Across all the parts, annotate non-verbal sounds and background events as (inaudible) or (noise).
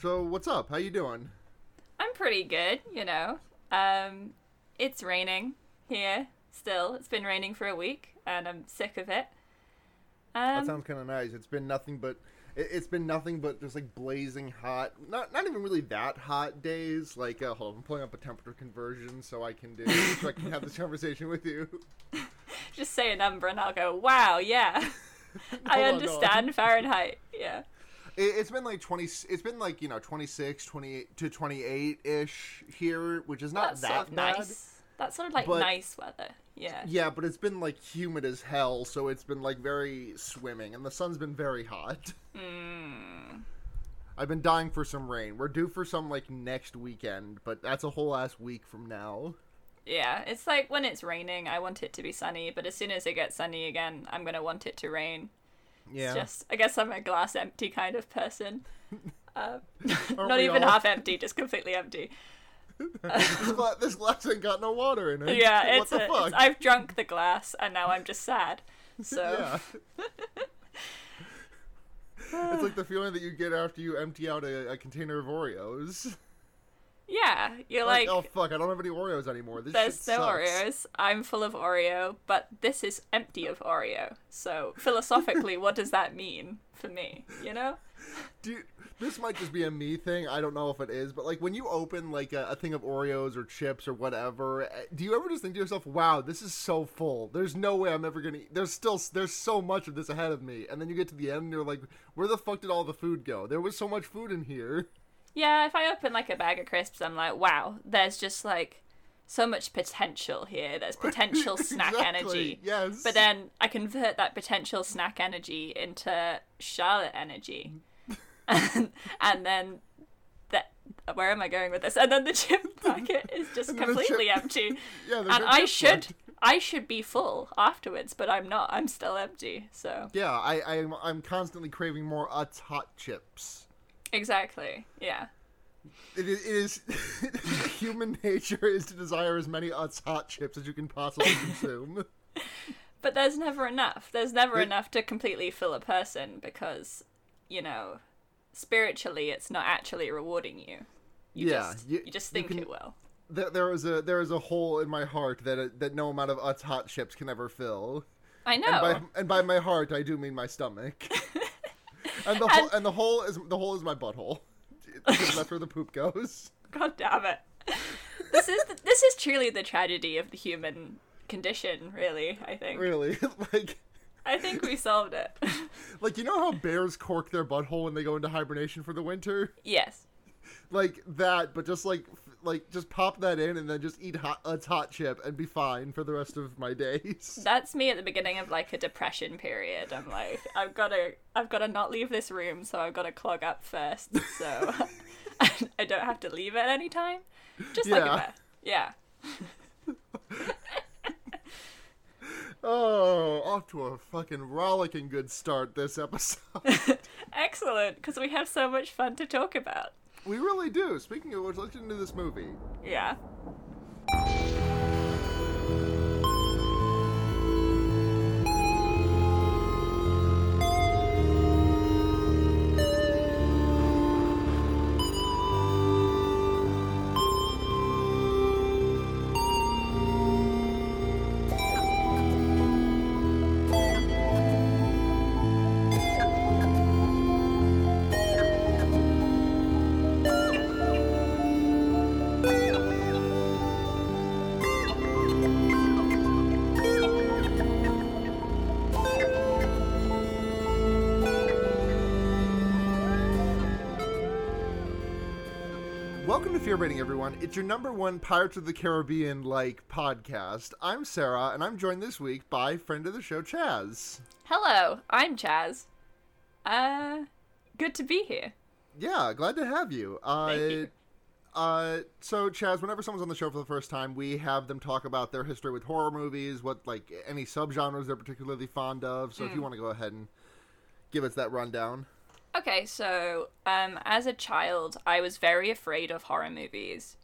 So what's up? How you doing? I'm pretty good, you know. Um, it's raining here still. It's been raining for a week, and I'm sick of it. that Um, sounds kind of nice. It's been nothing but it, it's been nothing but just like blazing hot. Not not even really that hot days. Like uh, hold on, I'm pulling up a temperature conversion so I can do so I can have this conversation with you. (laughs) just say a number, and I'll go, "Wow, yeah, (laughs) I on, understand Fahrenheit." Yeah. It, it's been like 20 it's been like, you know, 26, 28 to 28 ish here, which is not That's that sort of bad. nice. That's sort of like But- nice weather. Yeah. Yeah, but it's been like humid as hell, so it's been like very swimming, and the sun's been very hot. Mm. I've been dying for some rain. We're due for some like next weekend, but that's a whole ass week from now. Yeah, it's like when it's raining, I want it to be sunny, but as soon as it gets sunny again, I'm gonna want it to rain. Yeah, It's just, I guess I'm a glass empty kind of person. (laughs) Uh, Aren't even all? half empty, just completely empty. (laughs) this, gla- this glass ain't got no water in it. Yeah, (laughs) what it's, the a, fuck? it's I've drunk the glass and now I'm just sad. So Yeah. it's like the feeling that you get after you empty out a, a container of Oreos. Yeah, you're Like, like, oh fuck, I don't have any Oreos anymore. This there's no sucks. Oreos. I'm full of Oreo, but this is empty of Oreo. So philosophically, what does that mean for me? You know? (laughs) Dude, this might just be a me thing. I don't know if it is, but like when you open like a, a thing of Oreos or chips or whatever, eh, do you ever just think to yourself, "Wow, this is so full. There's no way I'm ever gonna. Eat. There's still there's so much of this ahead of me." And then you get to the end, and you're like, "Where the fuck did all the food go? There was so much food in here." (laughs) Yeah, if I open like a bag of crisps, I'm like, wow, there's just like so much potential here. There's (laughs) potential snack Exactly, energy. Yes. But then I convert that potential snack energy into Charlotte energy. and, (laughs) (laughs) and then that where am I going with this? And then the chip packet is just And then the completely chip- empty. yeah, And I should left. I should be full afterwards, but I'm not. I'm still empty. So Yeah, I I'm I'm constantly craving more Utz hot chips. Exactly. Yeah. It is, it is (laughs) human nature is to desire as many Utz hot chips as you can possibly consume. (laughs) (laughs) But there's never enough. There's never There- enough to completely fill a person because, you know, spiritually it's not actually rewarding you. You Yeah, just, you- you, just you think can- it will. there, there is a there is a hole in my heart that uh, that no amount of Utz hot chips can ever fill. I know. And by and by my heart, I do mean my stomach. And the (laughs) hole and the hole is the hole is my butthole. That's where the poop goes. (laughs) God damn it. this is this is truly the tragedy of the human condition, really, I think. Really, (laughs) like I think we solved it. like you know how bears cork their butthole when they go into hibernation for the winter, yes. like that, but just like like just pop that in and then just eat hot Utz hot chip and be fine for the rest of my days. (laughs) That's me at the beginning of like a depression period. I'm like, I've got to, I've got to not leave this room, so I've got to clog up first, so (laughs) I don't have to leave at any time. Just like a bear. Yeah. (laughs) Oh, off to a fucking rollicking good start this episode. Excellent, because we have so much fun to talk about. We really do. Speaking of which, let's get into this movie. Yeah. Fear Baiting, everyone. It's your number one Pirates of the Caribbean like podcast. I'm Sarah, and I'm joined this week by friend of the show, Chaz. Hello, I'm Chaz. Uh, good to be here. Yeah, glad to have you. Uh, Thank you. Uh, so Chaz, whenever someone's on the show for the first time, we have them talk about their history with horror movies, what like any subgenres they're particularly fond of. So if Hmm. you want to go ahead and give us that rundown. Okay, so um, as a child, I was very afraid of horror movies.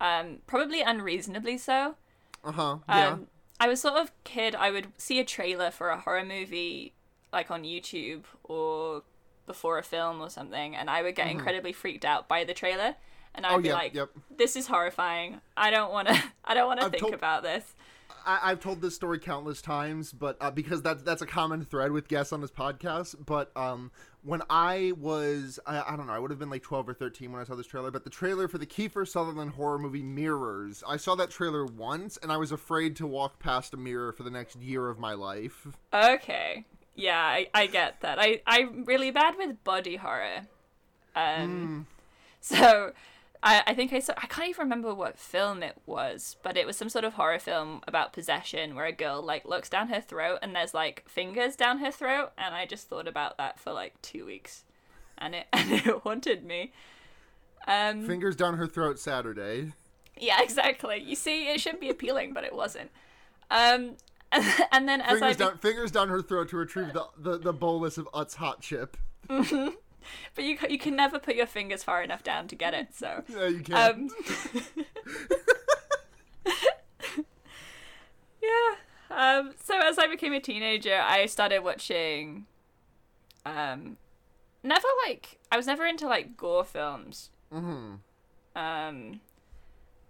Um, probably unreasonably so. Uh huh. Yeah. Um, I was sort of kid. I would see a trailer for a horror movie, like on YouTube or before a film or something, and I would get incredibly freaked out by the trailer, and I'd Mm-hmm. Oh, be yep, like, yep. "This is horrifying. I don't want to. (laughs) I don't want to think told- about this." I, I've told this story countless times, but uh, because that's that's a common thread with guests on this podcast. But um, when I was, I, I don't know, I would have been like twelve or thirteen when I saw this trailer. But the trailer for the Kiefer Sutherland horror movie Mirrors, I saw that trailer once, and I was afraid to walk past a mirror for the next year of my life. Okay. Yeah, I, I get that. I, I'm really bad with body horror. Um, So I, I think I saw, I can't even remember what film it was, but it was some sort of horror film about possession where a girl like looks down her throat and there's like fingers down her throat. And I just thought about that for like two weeks and it, (laughs) and it haunted me. Um, Fingers down her throat Saturday. yeah, exactly. You see, it should be appealing, but it wasn't. Um, and, (laughs) and then as I Fingers be- down, fingers down her throat to retrieve the, the, the bolus of Utz hot chip. But you you can never put your fingers far enough down to get it. So (laughs) Yeah, you can. um, (laughs) yeah. Um, so as I became a teenager, I started watching. Um, never like I was never into like gore films. hmm Um,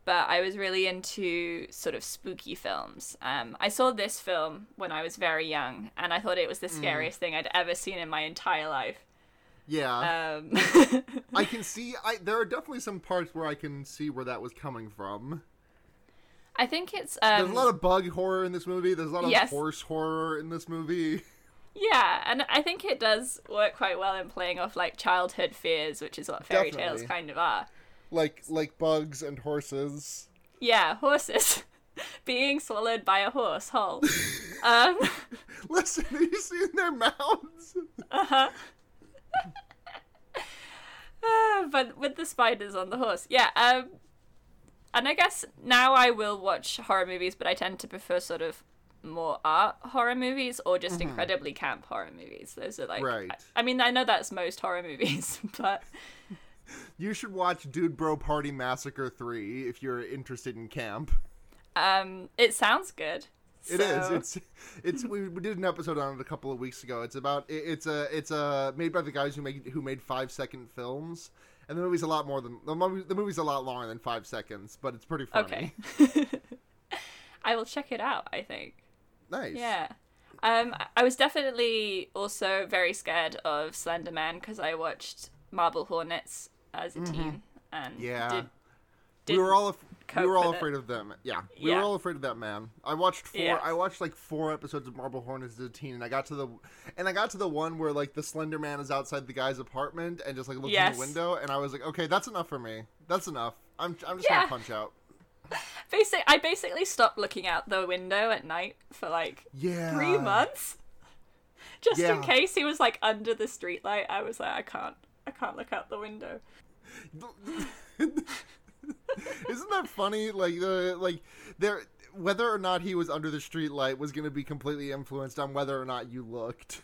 but I was really into sort of spooky films. Um, I saw this film when I was very young, and I thought it was the scariest thing I'd ever seen in my entire life. Yeah. Um, I can (laughs) see. I there are definitely some parts where I can see where that was coming from. I think it's There's um, a lot of bug horror in this movie. There's a lot of Yes. horse horror in this movie. yeah, and I think it does work quite well in playing off like childhood fears, which is what fairy tales kind of are. Like like bugs and horses. Yeah, horses (laughs) being swallowed by a horse whole. (laughs) um, Listen, have you seen their mouths? uh-huh. (laughs) But with the spiders on the horse, yeah. Um, and I guess now I will watch horror movies, but I tend to prefer sort of more art horror movies or just incredibly camp horror movies. Those are like, Right. I, I mean, I know that's most horror movies, (laughs) but (laughs) You should watch Dude Bro Party Massacre 3 if you're interested in camp. um, it sounds good. It is. So- It's it's we, we did an episode on it a couple of weeks ago. It's about it, it's a it's a made by the guys who made who made 5 second films. And the movie's a lot more than the movie, the movie's a lot longer than 5 seconds, but it's pretty funny. okay. (laughs) I will check it out. I think. Nice. Yeah. Um, I was definitely also very scared of Slender Man because I watched Marble Hornets as a teen and Mm-hmm. Yeah. did, we were all af- we were all it. afraid of them. Yeah, we Yeah. were all afraid of that man. I watched four. Yeah. I watched like four episodes of Marble Hornets as a teen, and I got to the and I got to the one where like the Slender Man is outside the guy's apartment and just like looks in the window, and I was like, okay, that's enough for me. That's enough. I'm I'm just Yeah. gonna punch out. (sighs) Basic, I basically stopped looking out the window at night for like Yeah. three months, (laughs) just in case he was like under the streetlight. I was like, I can't, I can't look out the window. (laughs) (laughs) Isn't that funny? Like the like there whether or not he was under the street light was going to be completely influenced on whether or not you looked.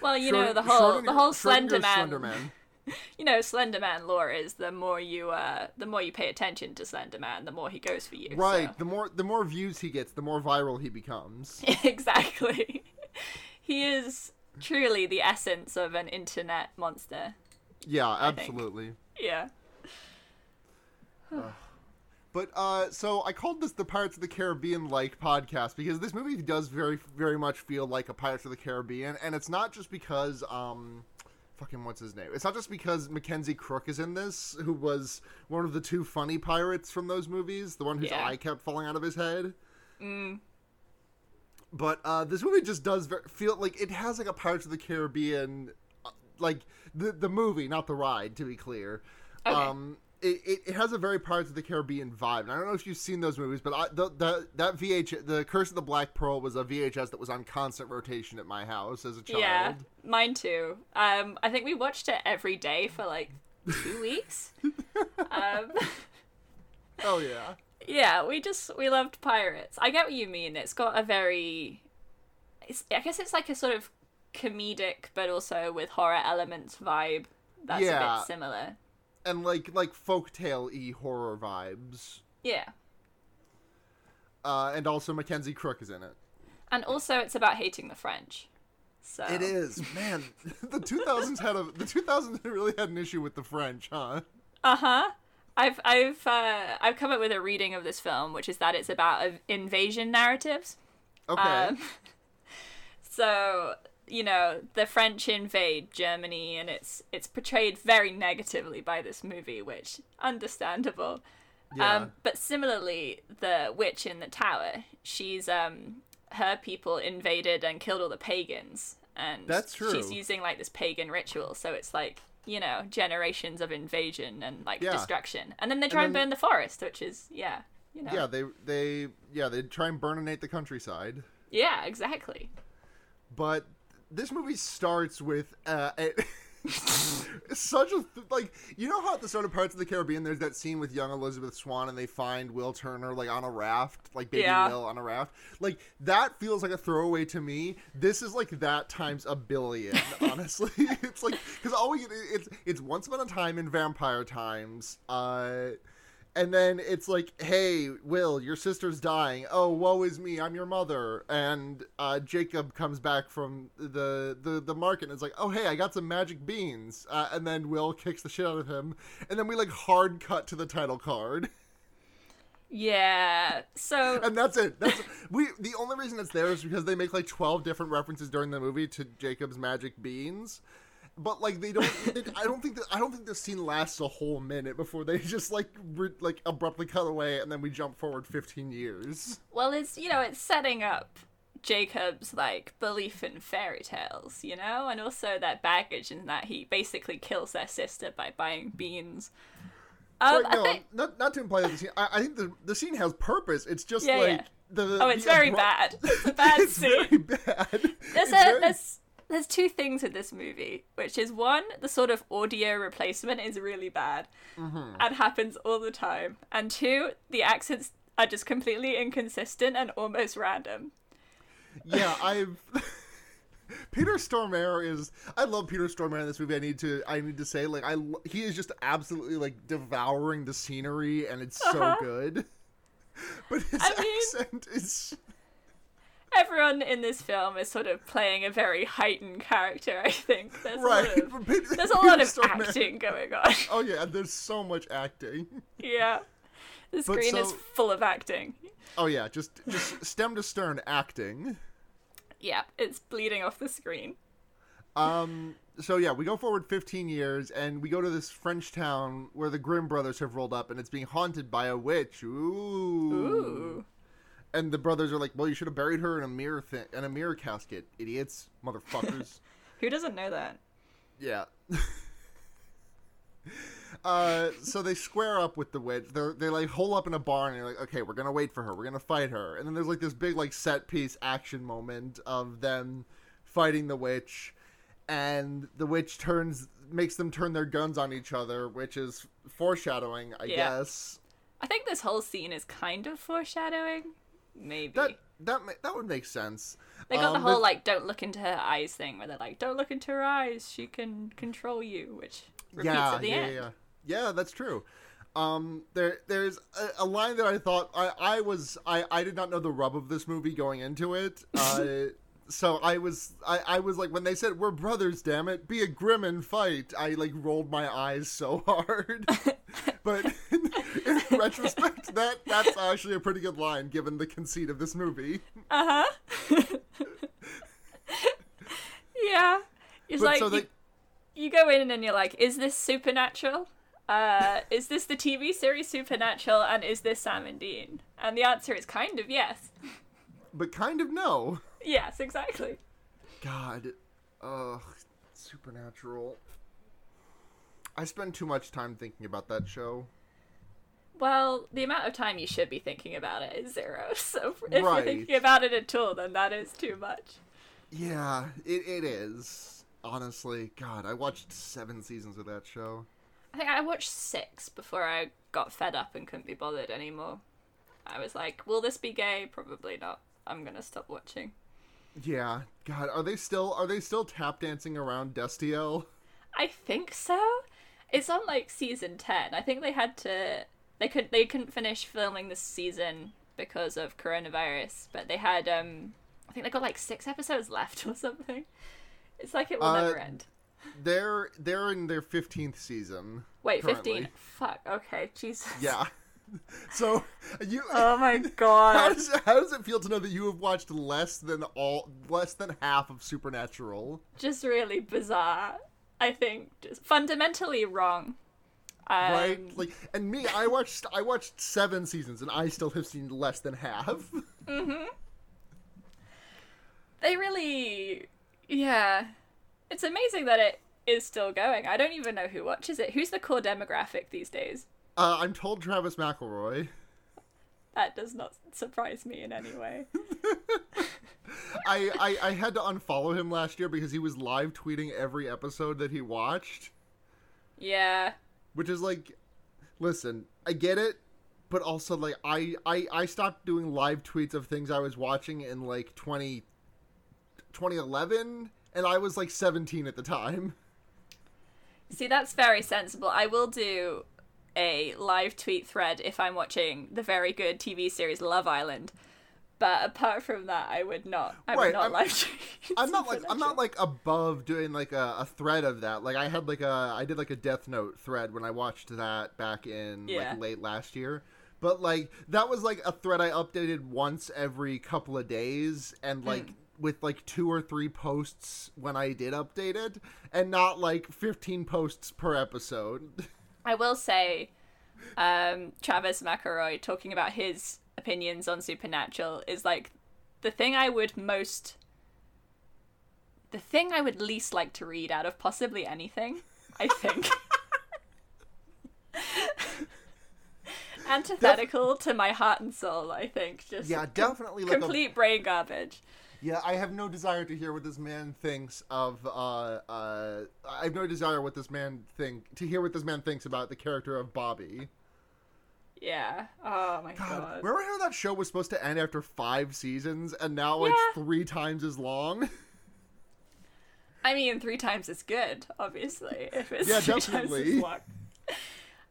Well, you know the whole the whole Slender Man, Slender Man. (laughs) you know Slender Man lore is the more you uh the more you pay attention to Slender Man, the more he goes for you. Right. so. The more the more views he gets, the more viral he becomes. (laughs) exactly. he is truly the essence of an internet monster. Yeah, absolutely. Yeah. But uh, so I called this the Pirates of the Caribbean like podcast because this movie does very, very much feel like a Pirates of the Caribbean, and it's not just because um, fucking what's his name? It's not just because Mackenzie Crook is in this, who was one of the two funny pirates from those movies, the one whose Yeah. eye kept falling out of his head. But uh, this movie just does ver- feel like it has like a Pirates of the Caribbean, uh, like the the movie, not the ride, to be clear. Okay. Um, it, it, it has a very Pirates of the Caribbean vibe. And I don't know if you've seen those movies, but I, the, the that VH the Curse of the Black Pearl was a VHS that was on constant rotation at my house as a child. Yeah. Mine too. Um, I think we watched it every day for like two (laughs) weeks. (laughs) um, Oh yeah. yeah, we just we loved pirates. I get what you mean. It's got a very, it's I guess it's like a sort of comedic, but also with horror elements vibe. That's a bit similar. And like like folktale y horror vibes. Yeah. Uh, and also Mackenzie Crook is in it. And also, it's about hating the French. So It is, man. (laughs) The 2000s had a the 2000s (laughs) really had an issue with the French, huh? Uh huh. I've I've uh, I've come up with a reading of this film, which is that it's about invasion narratives. Okay. Um, (laughs) so you know the French invade Germany, and it's it's portrayed very negatively by this movie, which understandable. yeah. Um, but similarly, the witch in the tower, she's um her people invaded and killed all the pagans, and That's true. She's using like this pagan ritual, so it's like you know generations of invasion and like Yeah. destruction, and then they try and, then- burn the forest, which is yeah, you know, yeah, they they yeah, they try and burninate the countryside. yeah, exactly. but this movie starts with uh, a, (laughs) such a like you know how at the start of Pirates of the Caribbean there's that scene with young Elizabeth Swann and they find Will Turner like on a raft like baby Yeah. Will on a raft? Like that feels like a throwaway to me. This is like that times a billion (laughs) honestly. (laughs) It's like because all we it's it's once upon a time in vampire times uh and then it's like, "Hey, Will, your sister's dying. Oh, woe is me. I'm your mother." And uh, Jacob comes back from the, the the market and it's like, "Oh, hey, I got some magic beans." Uh, and then Will kicks the shit out of him, and then we like hard cut to the title card, Yeah. So (laughs) and that's it. That's (laughs) we. The only reason it's there is because they make like twelve different references during the movie to Jacob's magic beans. But like they don't, they, I don't think that I don't think this scene lasts a whole minute before they (laughs) just like re, like abruptly cut away and then we jump forward fifteen years. well, it's you know it's setting up Jacob's like belief in fairy tales, you know, and also that baggage in that he basically kills their sister by buying beans. Um, Right, no, I think, not not to imply that the scene. I, I think the the scene has purpose. It's just Yeah, like yeah. the. oh, it's the very abrupt- bad. (laughs) It's a bad it's scene. very bad. There's It's a very- there's there's two things with this movie, which is one, the sort of audio replacement is really bad Mm-hmm. and happens all the time, and two, the accents are just completely inconsistent and almost random. yeah, (laughs) I've. (laughs) Peter Stormare is. I love Peter Stormare in this movie. I need to. I need to say, like, I. He is just absolutely like devouring the scenery, and it's so Uh-huh. good. (laughs) But his I mean- accent is. Everyone in this film is sort of playing a very heightened character. I think there's Right. a lot of, (laughs) there's a lot of acting going on. (laughs) Oh yeah, there's so much acting. (laughs) yeah, the screen is full of acting. Oh yeah, just just stem to stern acting. Yeah, it's bleeding off the screen. Um. So yeah, we go forward 15 years, and we go to this French town where the Grimm brothers have rolled up, and it's being haunted by a witch. Ooh. Ooh. And the brothers are like, "Well, you should have buried her in a mirror thing, in a mirror casket, idiots, motherfuckers." (laughs) Who doesn't know that? yeah. (laughs) uh, so they square up with the witch. They're they like hole up in a barn, and they're like, "Okay, we're gonna wait for her. We're gonna fight her." And then there's like this big like set piece action moment of them fighting the witch, and the witch turns makes them turn their guns on each other, which is foreshadowing, I Yeah. guess. I think this whole scene is kind of foreshadowing. Maybe. That that that would make sense. They got the Um, whole but- like "don't look into her eyes" thing, where they're like, "Don't look into her eyes; she can control you," which repeats yeah, at the yeah, end. yeah, yeah. That's true. Um, there, there's a, a line that I thought I, I was, I, I did not know the rub of this movie going into it. (laughs) Uh, so I was, I, I was like, when they said we're brothers, damn it, be a grim and fight. I like rolled my eyes so (laughs) hard. but in (laughs) retrospect, that that's actually a pretty good line given the conceit of this movie. Uh huh. (laughs) yeah. It's But like so you, you go in and you're like, "Is this supernatural? Uh, is this the TV series Supernatural? And is this Sam and Dean?" And the answer is kind of yes. But kind of no. (laughs) Yes, exactly. God, ugh, supernatural. I spend too much time thinking about that show. Well, the amount of time you should be thinking about it is zero. (laughs) So if Right. you're thinking about it at all, then that is too much. Yeah, it, it is. Honestly, God, I watched seven seasons of that show. I think I watched six before I got fed up and couldn't be bothered anymore. I was like, will this be gay? Probably not. I'm gonna stop watching. Yeah, God, are they still are they still tap dancing around Destiel? I think so. It's on like season ten. I think they had to. They could. They couldn't finish filming this season because of coronavirus, but they had. um I think they got like six episodes (laughs) left or something. It's like it will Uh, never end. They're they're in their fifteenth season. Wait. 15. Fuck. Okay, Jesus. Yeah. (laughs) So you. Oh (laughs) my How god. does, how does it feel to know that you have watched less than all less than half of Supernatural? just really bizarre. I think just fundamentally wrong. Um, right? Like, and me, I watched I watched seven seasons, and I still have seen less than half. (laughs) Mhm. They really, yeah. It's amazing that it is still going. I don't even know who watches it. Who's the core demographic these days? Uh, I'm told Travis McElroy. That does not surprise me in any way. (laughs) I, I I had to unfollow him last year because he was live tweeting every episode that he watched, Yeah. which is like, listen, I get it, but also like I I I stopped doing live tweets of things I was watching in like 20 2011 and I was like 17 at the time. See, that's very sensible. I will do a live tweet thread if I'm watching the very good TV series Love Island. But apart from that, I would not. I would not I'm- live tweet. I'm not (laughs) like I'm not like above doing like a, a thread of that. Like I had like a I did like a Death Note thread when I watched that back in Yeah. like late last year. But like that was like a thread I updated once every couple of days and Hmm. like with like two or three posts when I did update it and not like 15 posts per episode. (laughs) I will say, um, Travis McElroy talking about his opinions on Supernatural is like the thing I would most, the thing I would least like to read out of possibly anything. I think. (laughs) Antithetical to my heart and soul, I think. Just yeah, definitely like a complete brain garbage. Yeah, I have no desire to hear what this man thinks of. Uh, uh, I have no desire what this man think to hear what this man thinks about the character of Bobby. Yeah. Oh my God, god. remember how that show was supposed to end after five seasons, and now Yeah. it's three times as long? (laughs) I mean, three times is good, obviously. If it's Yeah, three definitely. times as long.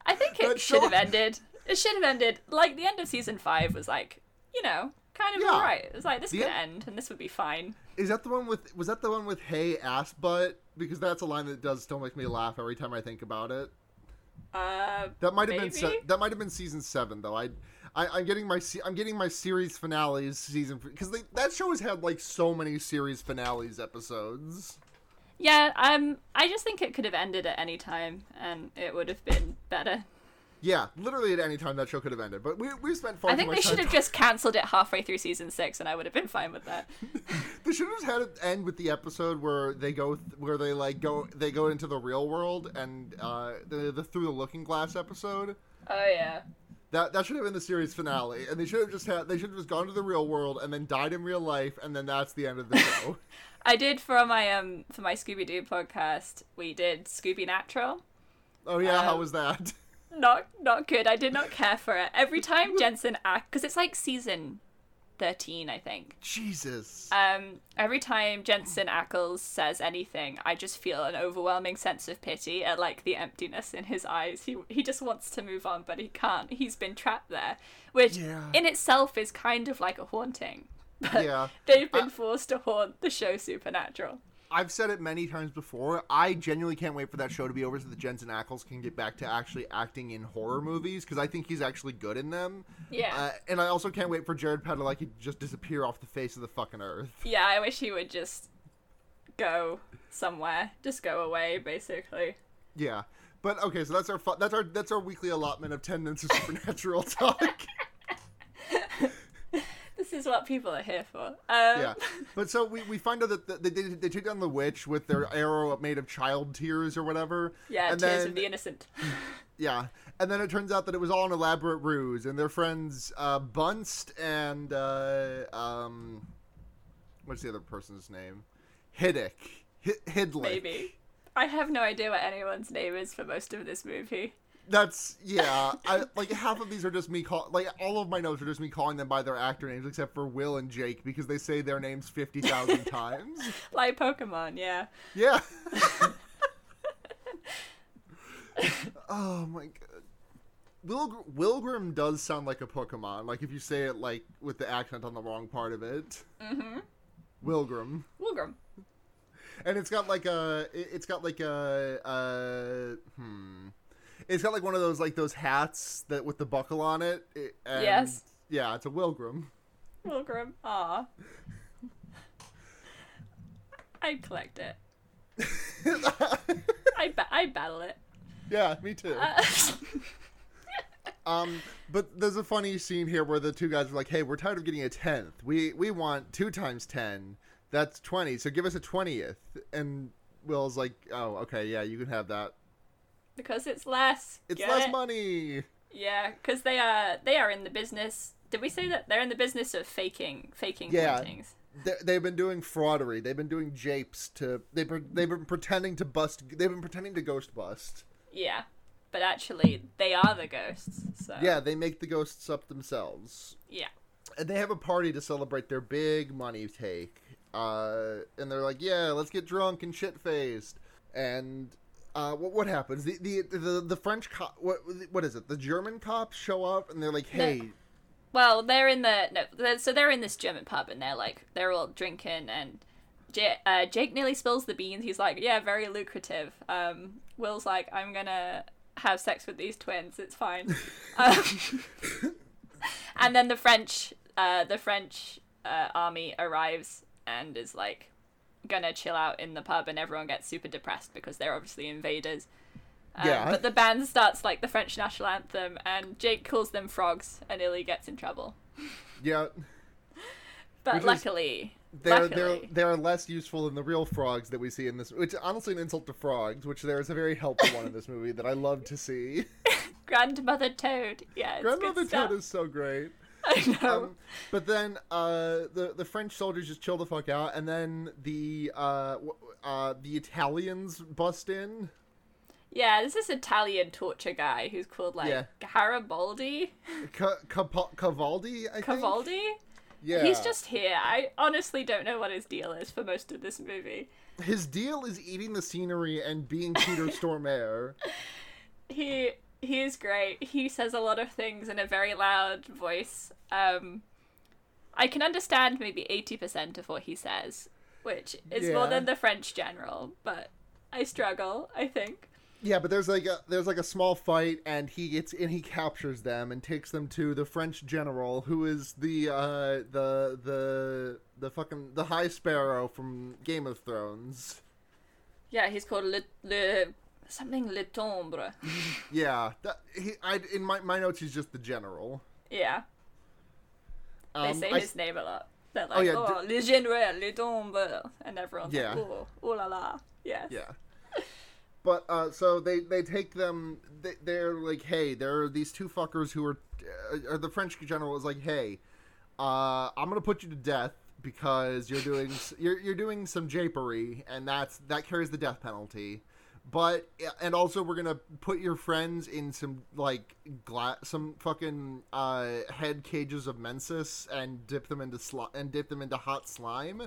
I think it should have ended. It should have ended like the end of season five was like, you know, kind of Yeah. alright. It was like this The could en- end and this would be fine. Is that the one with? Was that the one with "Hey ass butt"? Because that's a line that does still make me laugh every time I think about it. Uh, That might have been se- that might have been season seven though. I, I I'm getting my se- I'm getting my series finales season because that show has had like so many series finales episodes. yeah. Um, I just think it could have ended at any time and it would have been better. Yeah, literally at any time that show could have ended. But we we spent far I think they should have just cancelled it halfway through season six, and I would have been fine with that. (laughs) They should have had it end with the episode where they go where they like go they go into the real world and uh the the through the looking glass episode. Oh yeah. That that should have been the series finale, and they should have just had they should have just gone to the real world and then died in real life, and then that's the end of the (laughs) show. I did for my um for my Scooby Doo podcast. We did Scooby Natural. oh yeah, how Um, was that? (laughs) Not not good. I did not care for it. Every time (laughs) Jensen act because it's like season thirteen, I think. Jesus. Um, every time Jensen Ackles says anything, I just feel an overwhelming sense of pity at like the emptiness in his eyes. He he just wants to move on, but he can't. He's been trapped there, which Yeah. in itself is kind of like a haunting. (laughs) But Yeah. they've been I- forced to haunt the show Supernatural. I've said it many times before. I genuinely can't wait for that show to be over so that Jensen Ackles can get back to actually acting in horror movies because I think he's actually good in them. Yeah. Uh, and I also can't wait for Jared Padalecki to just disappear off the face of the fucking earth. Yeah, I wish he would just go somewhere, just go away, basically. Yeah. But okay, so that's our fu- that's our that's our weekly allotment of ten minutes of (laughs) supernatural talk. This is what people are here for. Um, yeah. But so we, we find out that the, they, they they take down the witch with their arrow made of child tears or whatever. yeah, and Tears then, of the Innocent. (laughs) Yeah, and then it turns out that it was all an elaborate ruse, and their friends uh, Bunst and uh, um, what's the other person's name? Hiddick. H- Hidlick. Maybe. I have no idea what anyone's name is for most of this movie. That's yeah. I (laughs) like half of these are just me call like all of my notes are just me calling them by their actor names except for Will and Jake because they say their names fifty thousand (laughs) times. Like Pokemon, yeah. Yeah. (laughs) oh my god. Wilgr- Wilgrim does sound like a Pokemon. Like if you say it like with the accent on the wrong part of it. Mm-hmm. Wilgrim. Wilgrim. and it's got like a it- it's got like a uh hmm it's got like one of those like those hats that with the buckle on it, it and, Yes. yeah it's a wilgrim Wilgrim. Ah. I'd collect it. (laughs) I ba- I battle it. yeah me too Uh, (laughs) um but there's a funny scene here where the two guys are like hey we're tired of getting a tenth we we want two times ten that's 20 so give us a 20th and will's like oh okay yeah you can have that because it's less. it's Get less it? money Yeah, because they are they are in the business. Did we say that they're in the business of faking faking Yeah. hauntings? they, they've been doing fraudery. They've been doing japes to. They've been, they've been pretending to bust. They've been pretending to ghost bust. Yeah, but actually they are the ghosts. So Yeah, they make the ghosts up themselves, yeah. and they have a party to celebrate their big money take. Uh, and they're like, "Yeah, let's get drunk and shit faced." And uh, what what happens? The the the, the French cop. What what is it? The German cops show up, and they're like, "Hey, Well, they're in the no. they're- So they're in this German pub, and they're like they're all drinking, and J- uh, Jake nearly spills the beans. He's like, "Yeah, very lucrative." Um, Will's like, "I'm gonna have sex with these twins. It's fine." (laughs) um, and then the French, uh, the French uh, army arrives and is like gonna chill out in the pub, and everyone gets super depressed because they're obviously invaders. Um, Yeah. But the band starts like the French national anthem, and Jake calls them frogs, and Illy gets in trouble. yeah." (laughs) But Which is- luckily, They're they're luckily, they're less useful than the real frogs that we see in this, which honestly an insult to frogs. Which there is a very helpful one in this movie that I love to see. (laughs) Grandmother Toad. Yeah, Grandmother. Toad is so great. (laughs) I know. Um, but then uh, the the French soldiers just chill the fuck out, and then the uh, uh, the Italians bust in. yeah, this is Italian torture guy who's called like Yeah. Garibaldi. Ca- Capo- Cavaldi, I think. Cavaldi. Yeah. He's just here. I honestly don't know what his deal is for most of this movie. his deal is eating the scenery and being Peter (laughs) Stormare. He he is great. He says a lot of things in a very loud voice. Um, I can understand maybe eighty percent of what he says, which is more than the French general, but I struggle. I think. Yeah, but there's like a there's like a small fight, and he gets and he captures them and takes them to the French general, who is the uh the the the fucking the High Sparrow from Game of Thrones. Yeah, he's called Le, Le something Le Tombre. Yeah, that, he I in my my notes he's just the general. Yeah, they Um, say I- his name a lot. They're Oh, like, yeah, oh, Le Général, Le Tombre, and everyone's Yeah. like, oh, oh la la. Yes. Yeah. But uh, so they they take them. They, they're like, hey, there are these two fuckers who are. Uh, or the French general is like, hey, uh, I'm gonna put you to death because you're doing you're you're doing some japery, and that's that carries the death penalty. But and also we're gonna put your friends in some like gla- some fucking uh, head cages of mensis and dip them into sli- and dip them into hot slime.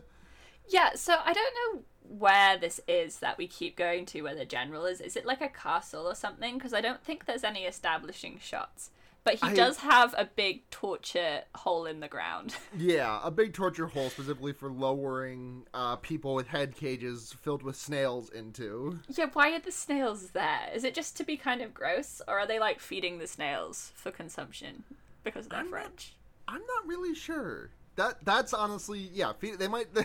Yeah, so I don't know where this is that we keep going to where the general is. Is it like a castle or something? Because I don't think there's any establishing shots. But he I- does have a big torture hole in the ground. (laughs) Yeah, a big torture hole specifically for lowering uh, people with head cages filled with snails into. yeah, why are the snails there? Is it just to be kind of gross? Or are they like feeding the snails for consumption because they're I'm not- French? I'm not really sure. That that's honestly yeah. They might (laughs) they,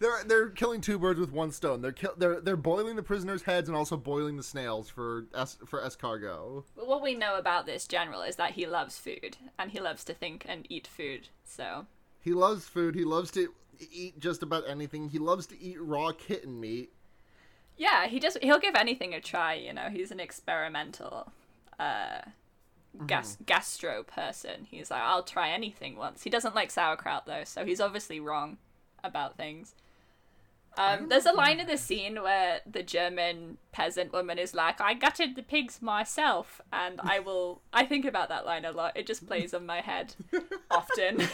they're they're killing two birds with one stone. They're kill, they're they're boiling the prisoners' heads and also boiling the snails for es, for escargot. What we know about this general is that he loves food and he loves to think and eat food. So He loves food. He loves to eat just about anything. He loves to eat raw kitten meat. yeah, he just He'll give anything a try. You know, he's an experimental, uh, gas gastro person. He's like, I'll try anything once. He doesn't like sauerkraut though, so he's obviously wrong about things. Um, there's a line in the scene where the German peasant woman is like, "I gutted the pigs myself," and I (laughs) will. I think about that line a lot. It just plays on my head (laughs) often.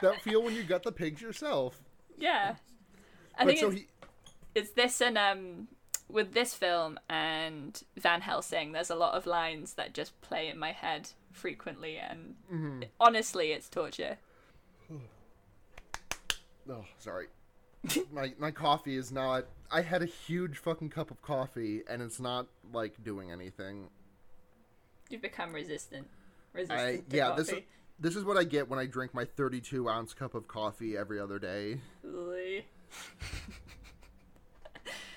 That feel when you gut the pigs yourself. yeah, I But think so it's, he it's this and um with this film and Van Helsing, there's a lot of lines that just play in my head frequently, and Mm-hmm. honestly, it's torture. oh sorry. (laughs) my my coffee is not. I had a huge fucking cup of coffee, and it's not like doing anything. You've become resistant. Resistant I to yeah. coffee. This is this is what I get when I drink my 32 ounce cup of coffee every other day. (laughs)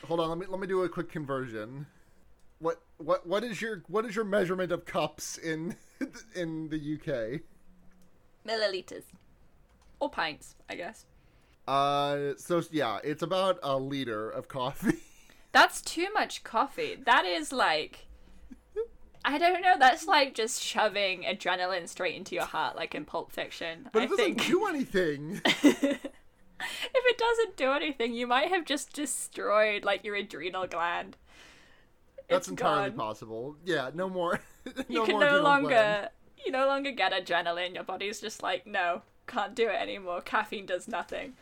Hold on, let me let me do a quick conversion. What what what is your what is your measurement of cups in (laughs) in the UK? Milliliters. Or pints, I guess. Uh, so yeah, it's about a liter of coffee. (laughs) That's too much coffee. That is like. I don't know. That's like just shoving adrenaline straight into your heart, like in Pulp Fiction. But I it doesn't think do anything. (laughs) if it doesn't do anything, you might have just destroyed like your adrenal gland. That's It's entirely gone. possible. Yeah, no more. (laughs) no You can no longer. gland. You no longer get adrenaline. Your body's just like, no, can't do it anymore. Caffeine does nothing.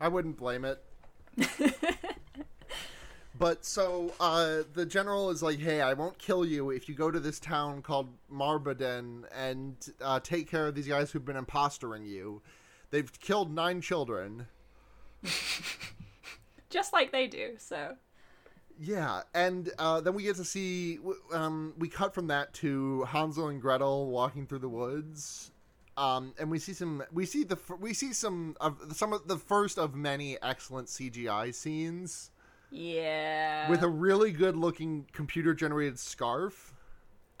I wouldn't blame it. (laughs) but so uh, the general is like, "Hey, I won't kill you if you go to this town called Marbaden and uh, take care of these guys who've been impostering you. They've killed nine children." (laughs) Just like they do. So Yeah, and uh, then we get to see. Um, we cut from that to Hansel and Gretel walking through the woods, um, and we see some. We see the. We see some of some of the first of many excellent CGI scenes yeah. with a really good looking computer generated scarf.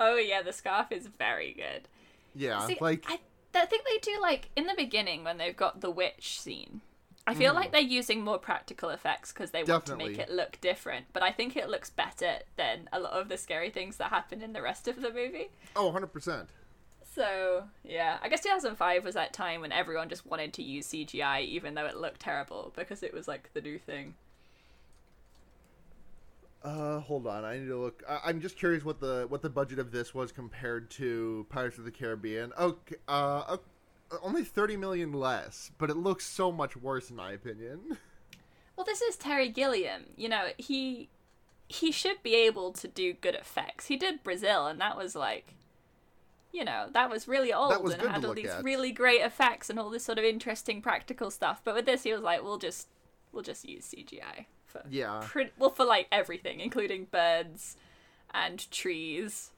oh yeah, the scarf is very good. Yeah, See, like I, I think they do like in the beginning when they've got the witch scene. I feel like they're using more practical effects because they want to make Mm. It look different. But I think it looks better than a lot of the scary things that happen in the rest of the movie. oh, 100 percent. So yeah, I guess 2005 was that time when everyone just wanted to use CGI, even though it looked terrible because it was like the new thing. Uh, hold on. I need to look. I, I'm just curious what the what the budget of this was compared to Pirates of the Caribbean. Okay, uh, uh, only 30 million less, but it looks so much worse in my opinion. Well, this is Terry Gilliam. You know, he he should be able to do good effects. He did Brazil, and that was like, you know, that was really old was and had all these at. really great effects and all this sort of interesting practical stuff. But with this, he was like, we'll just we'll just use CGI for Yeah. pretty, well for like everything, including birds and trees.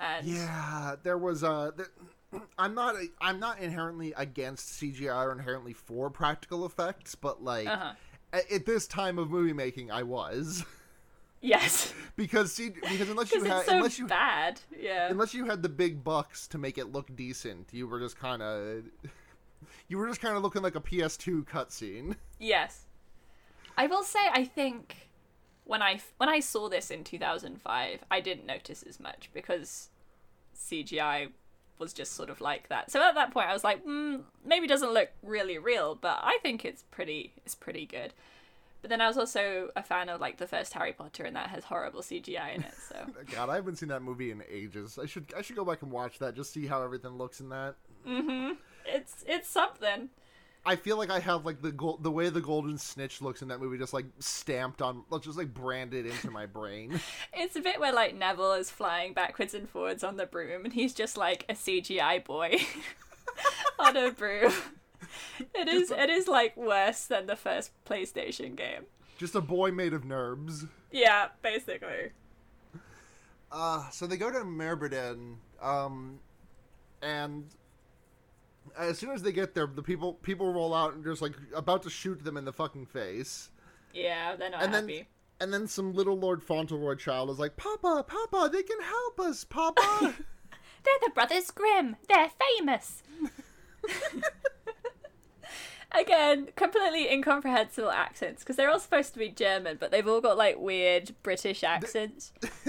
And Yeah, there was uh there, (clears throat) I'm not I'm not inherently against CGI or inherently for practical effects, but like Uh-huh. a- at this time of movie making, I was yes, (laughs) because C, because unless you had so unless you bad. Yeah. unless you had the big bucks to make it look decent, you were just kind of (laughs) you were just kind of looking like a PS2 cutscene. Yes. I will say I think when I when I saw this in 2005, I didn't notice as much because CGI was just sort of like that. So at that point I was like, mm, maybe it doesn't look really real, but I think it's pretty it's pretty good. But then I was also a fan of like the first Harry Potter and that has horrible CGI in it, so (laughs) God, I haven't seen that movie in ages. I should I should go back and watch that just see how everything looks in that. Mhm, it's it's something. I feel like I have like the gold, the way the golden snitch looks in that movie, just like stamped on, just like branded into my brain. (laughs) It's a bit where like Neville is flying backwards and forwards on the broom, and he's just like a CGI boy (laughs) on a broom. It is it is like worse than the first PlayStation game. just a boy made of nerds. Yeah, basically. Uh, so they go to Marbaden, um, and as soon as they get there, the people people roll out and just like about to shoot them in the fucking face. Yeah, they're not And then happy. and then some little Lord Fauntleroy child is like, "Papa, Papa, they can help us, Papa." (laughs) They're the Brothers Grimm. They're famous. (laughs) Again, completely incomprehensible accents because they're all supposed to be German, but they've all got like weird British accents, (laughs)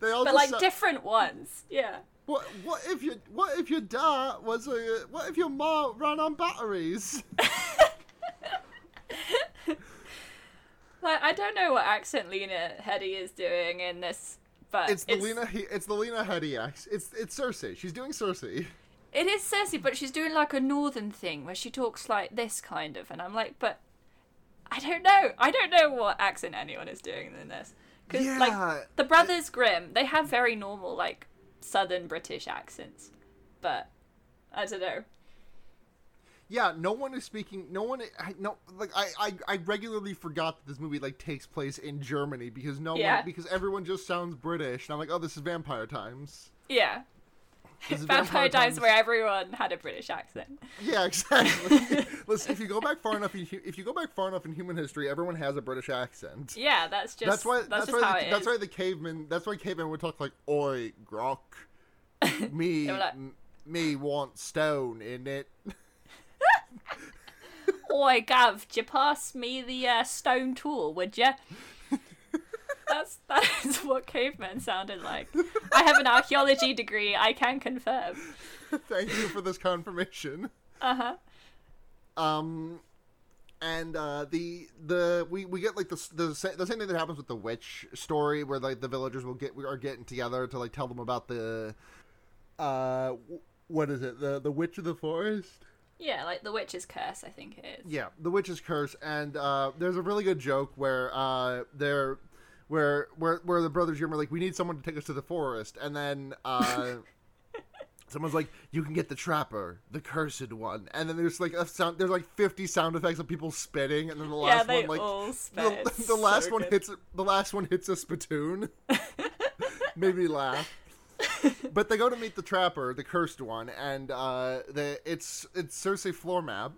they all but like sa- different ones. Yeah. What what if your what if your dad was a what if your mom ran on batteries? (laughs) Like I don't know what accent Lena Headey is doing in this, but It's the Lena He- it's the Lena Headey act. It's it's Cersei. She's doing Cersei. It is Cersei, but she's doing like a northern thing where she talks like this kind of, and I'm like, but I don't know. I don't know what accent anyone is doing in this because Yeah. like the Brothers Grimm, they have very normal like southern British accents, but I don't know. yeah, no one is speaking. No one, I, no, like I, I, I regularly forgot that this movie like takes place in Germany because no Yeah. one, because everyone just sounds British, and I'm like, oh, this is Vampire Times. Yeah. Vampire Times where everyone had a British accent. Yeah, exactly. (laughs) Listen, if you go back far enough, in, if you go back far enough in human history, everyone has a British accent. Yeah, that's just that's why. that's, That's, why. The, that's why the cavemen. That's why cavemen would talk like, "Oi, grok, (laughs) me, like- m- me want stone in it." (laughs) Oi, Gav, do you pass me the uh, stone tool, would you? That's that (laughs) is what cavemen sounded like. I have an archaeology degree. I can confirm. (laughs) Thank you for this confirmation. Uh huh. Um, and uh, the the we, we get like the the the same thing that happens with the witch story, where like the villagers will get are getting together to like tell them about the uh what is it the the witch of the forest. Yeah, like the witch's curse. I think it is. Yeah, the witch's curse, and uh, there's a really good joke where uh, they're where where where the brothers Grimm are like, we need someone to take us to the forest, and then uh, (laughs) someone's like, you can get the trapper, the cursed one, and then there's like a sound, there's like 50 sound effects of people spitting, and then the yeah, last they one like the, (laughs) the It's last so one good. hits the last one hits a spittoon. (laughs) Made me laugh. but they go to meet the trapper, the cursed one, and uh, the it's it's Cersei floor map.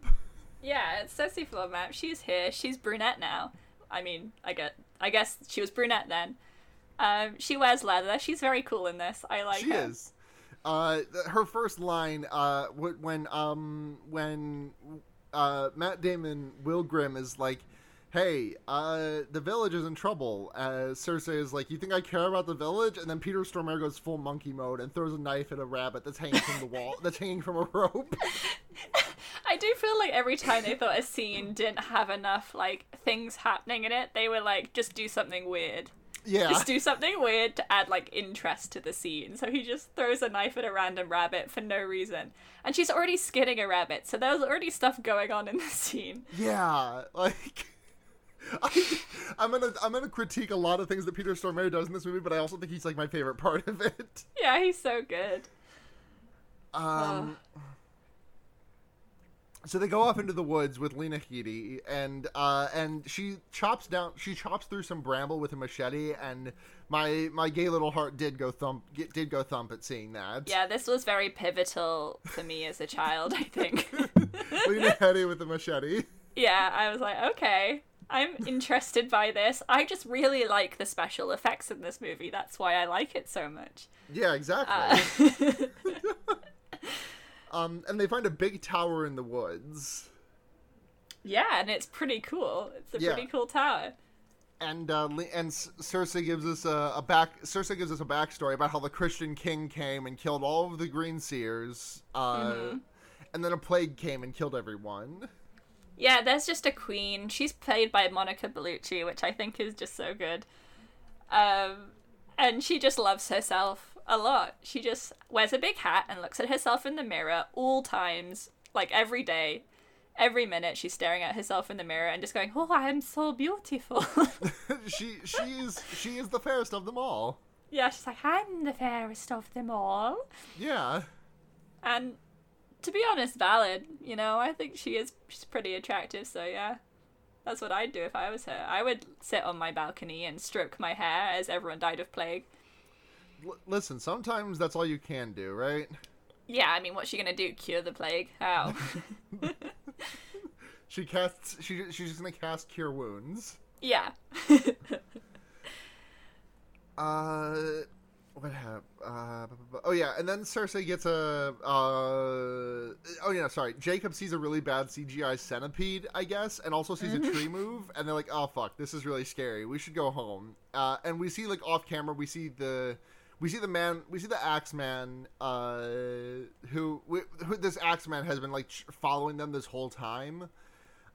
Yeah, it's Cersei floor map. She's here. She's brunette now. I mean, I get. I guess she was brunette then. Um, she wears leather. She's very cool in this. I like she her. is. Uh, her first line, uh, when um when uh Matt Damon Will Grimm is like, "Hey, uh, the village is in trouble." Uh, Cersei is like, "You think I care about the village?" And then Peter Stormare goes full monkey mode and throws a knife at a rabbit that's hanging from the wall. That's hanging from a rope. (laughs) I do feel like every time they thought a scene didn't have enough like things happening in it, they were like, just do something weird. yeah, Just do something weird to add like interest to the scene. So he just throws a knife at a random rabbit for no reason. And she's already skinning a rabbit, so there's already stuff going on in the (laughs) scene. yeah, like. (laughs) I, I'm gonna I'm gonna critique a lot of things that Peter Stormare does in this movie, but I also think he's like my favorite part of it. (laughs) Yeah, he's so good. Um, so they go off into the woods with Lena Headey, and uh, and she chops down, she chops through some bramble with a machete, and my my gay little heart did go thump, did go thump at seeing that. Yeah, this was very pivotal for me as a child, I think. (laughs) Lena Headey with a machete. yeah, I was like, okay, I'm interested by this. I just really like the special effects in this movie. That's why I like it so much. Yeah, exactly. Uh, (laughs) um, and they find a big tower in the woods. yeah, and it's pretty cool. It's a Yeah. pretty cool tower. and uh, and Cersei gives us a, a back. Cersei gives us a backstory about how the Christian king came and killed all of the Green Seers, uh, and then a plague came and killed everyone. Yeah, there's just a queen. She's played by Monica Bellucci, which I think is just so good. Um, and she just loves herself a lot. She just wears a big hat and looks at herself in the mirror all times, like every day, every minute. She's staring at herself in the mirror and just going, "Oh, I'm so beautiful." (laughs) (laughs) she she is she is the fairest of them all. yeah, she's like, "I'm the fairest of them all." Yeah, And to be honest, valid. You know, I think she is she's pretty attractive. So yeah, that's what I'd do if I was her. I would sit on my balcony and stroke my hair as everyone died of plague. L- listen. Sometimes that's all you can do, right? Yeah, I mean, what's she gonna do? Cure the plague? How? (laughs) (laughs) She casts. She she's just gonna cast cure wounds. yeah. (laughs) Uh, what happened? Uh, oh yeah, and then Cersei gets a. Uh, oh yeah, sorry. Jacob sees a really bad CGI centipede, I guess, and also sees a tree move, and they're like, "Oh fuck, this is really scary. We should go home." Uh, and we see like off camera, we see the. We see the man. We see the Axeman, uh, who, who this Axeman has been like ch- following them this whole time.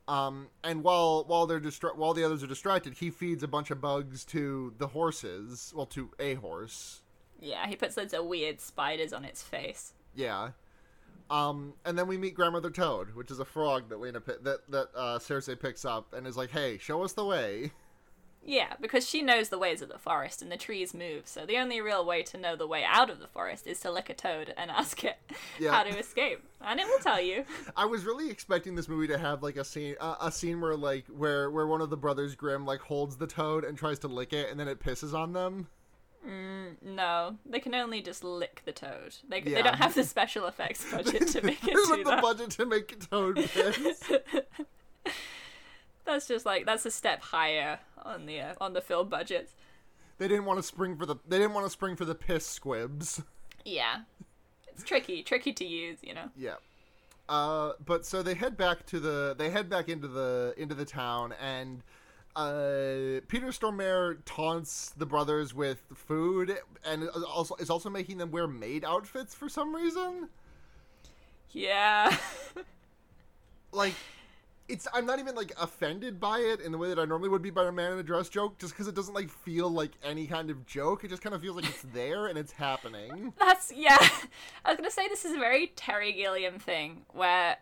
Um, and while while they're distra- while the others are distracted, he feeds a bunch of bugs to the horses. Well, to a horse. Yeah, he puts loads of weird spiders on its face. Yeah. Um, and then we meet Grandmother Toad, which is a frog that Lena pi- that that uh, Cersei picks up and is like, "Hey, show us the way." Yeah, because she knows the ways of the forest and the trees move. So the only real way to know the way out of the forest is to lick a toad and (laughs) ask it Yeah. how to escape, and it will tell you. (laughs) I was really expecting this movie to have like a scene, uh, a scene where like where where one of the brothers Grimm like holds the toad and tries to lick it, and then it pisses on them. No, they can only just lick the toad. They Yeah. they don't have the special effects (laughs) budget to make it do the that. budget to make a toad. (laughs) That's just like that's a step higher on the uh, on the film budget. they didn't want to spring for the they didn't want to spring for the piss squibs. Yeah, it's tricky, tricky to use, you know. Yeah. Uh, but so they head back to the they head back into the into the town and uh, Peter Stormare taunts the brothers with food and is also is also making them wear maid outfits for some reason. Yeah, (laughs) Like it's I'm not even like offended by it in the way that I normally would be by a man in a dress joke just because it doesn't like feel like any kind of joke. It just kind of feels like it's (laughs) there and it's happening. that's yeah. (laughs) I was gonna say this is a very Terry Gilliam thing where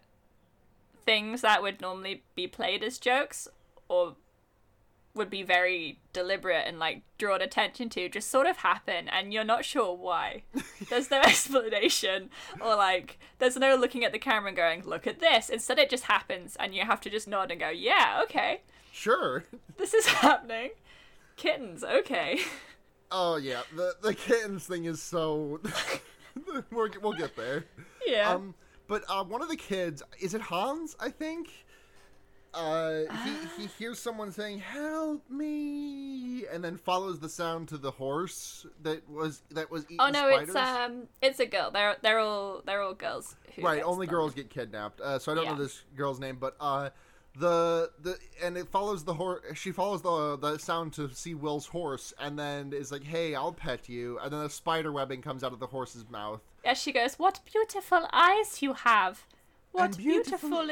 things that would normally be played as jokes or would be very deliberate and like drawn attention to just sort of happen and you're not sure why. (laughs) There's no explanation or like there's no looking at the camera and going, look at this. Instead it just happens and you have to just nod and go, Yeah, okay. Sure. (laughs) This is happening. Kittens, okay. Oh yeah, the the kittens thing is so. (laughs) We're, we'll get there. Yeah. Um, but uh, one of the kids is it Hans? I think. Uh, he he hears someone saying "Help me," and then follows the sound to the horse that was that was eating oh no, spiders. it's um it's a girl. They're they're all they're all girls. Who right. Only them. girls get kidnapped. Uh, so I don't Yeah. know this girl's name, but uh, the the and it follows the horse. She follows the the sound to see Will's horse, and then is like, "Hey, I'll pet you," and then a spider webbing comes out of the horse's mouth. Yeah, she goes, "What beautiful eyes you have! What And beautiful beautiful,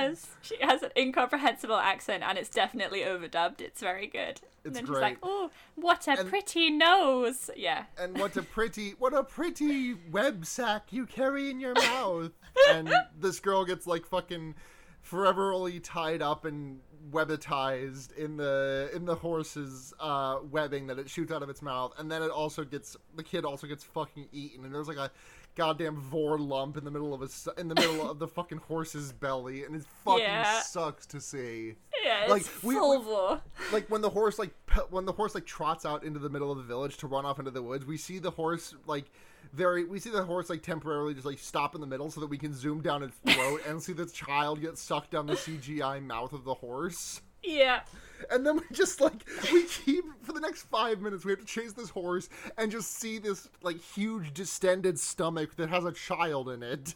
ears!" She has an incomprehensible accent, and it's definitely overdubbed. It's very good. It's and then great. she's like, "Oh, what a And- pretty nose!" Yeah, and what a pretty what a pretty web sack you carry in your (laughs) mouth and this girl gets like fucking foreverly tied up and webitized in the in the horse's uh webbing that it shoots out of its mouth and then it also gets the kid also gets fucking eaten and there's like a goddamn vor lump in the middle of a in the middle of the fucking horse's belly and it fucking Yeah. sucks to see. Yeah, Like, it's we- full we- like when the horse like pe- when the horse like trots out into the middle of the village to run off into the woods we see the horse like very we see the horse like temporarily just like stop in the middle so that we can zoom down its throat and see the child get sucked down the cgi mouth of the horse Yeah, and then we just like we keep for the next five minutes we have to chase this horse and just see this like huge distended stomach that has a child in it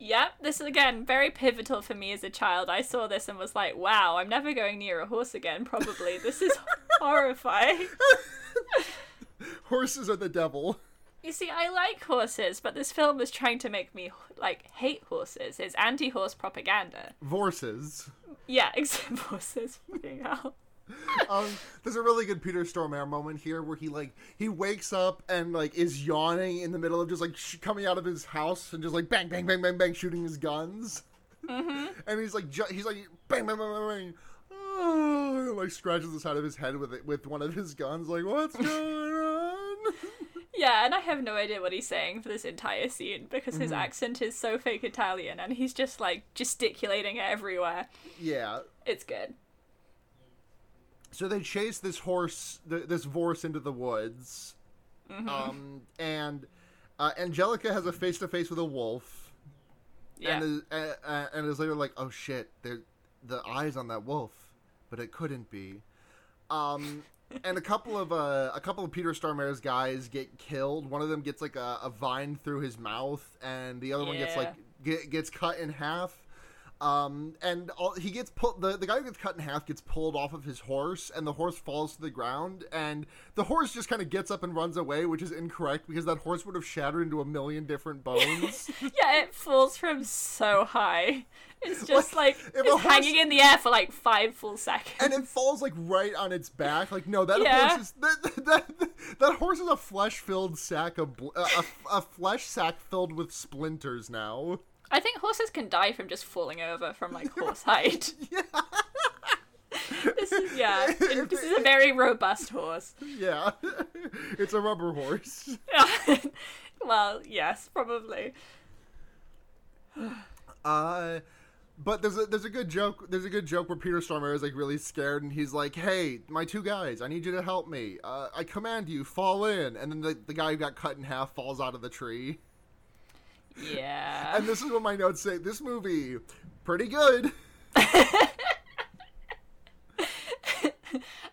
Yep, this is again very pivotal for me as a child. I saw this and was like, wow, I'm never going near a horse again, probably. This is (laughs) horrifying. (laughs) horses are the devil You see, I like horses, but this film is trying to make me like hate horses. It's anti-horse propaganda. horses Yeah, (laughs) except horses. Fucking hell. (laughs) um, there's a really good Peter Stormare moment here where he like he wakes up and like is yawning in the middle of just like sh- coming out of his house and just like bang bang bang bang bang shooting his guns, mm-hmm. and he's like ju- he's like bang bang bang bang bang. Oh, (sighs) and, like scratches the side of his head with it with one of his guns. Like what's (laughs) going on? Yeah, and I have no idea what he's saying for this entire scene because his accent is so fake Italian and he's just like gesticulating everywhere. yeah. It's good. So they chase this horse, th- this horse into the woods, um, and uh, Angelica has a face to face with a wolf. Yeah. and is, uh, uh, and is later like, oh shit, the eyes on that wolf, but it couldn't be. Um, and a couple of uh, a couple of Peter Stormare's guys get killed. One of them gets like a, a vine through his mouth, and the other one gets like get, gets cut in half. Um, and all, he gets pulled. The, the guy who gets cut in half gets pulled off of his horse, and the horse falls to the ground. And the horse just kind of gets up and runs away, which is incorrect because that horse would have shattered into a million different bones. (laughs) Yeah, it falls from so high. It's (laughs) just like, a it's horse- hanging in the air for like five full seconds. and it falls like right on its back. Like no, that Yeah. horse is that, that, that horse is a flesh-filled sack of bl- a, a, a flesh sack filled with splinters now. I think horses can die from just falling over from like horse height. (laughs) Yeah. this yeah, (laughs) it- this is a very robust horse. yeah, (laughs) it's a rubber horse. well, yes, probably. (sighs) Uh, but there's a there's a good joke. There's a good joke where Peter Stormare is like really scared, and he's like, "Hey, my two guys, I need you to help me. Uh, I command you, fall in." And then the the guy who got cut in half falls out of the tree. Yeah. And this is what my notes say. This movie, pretty good. (laughs)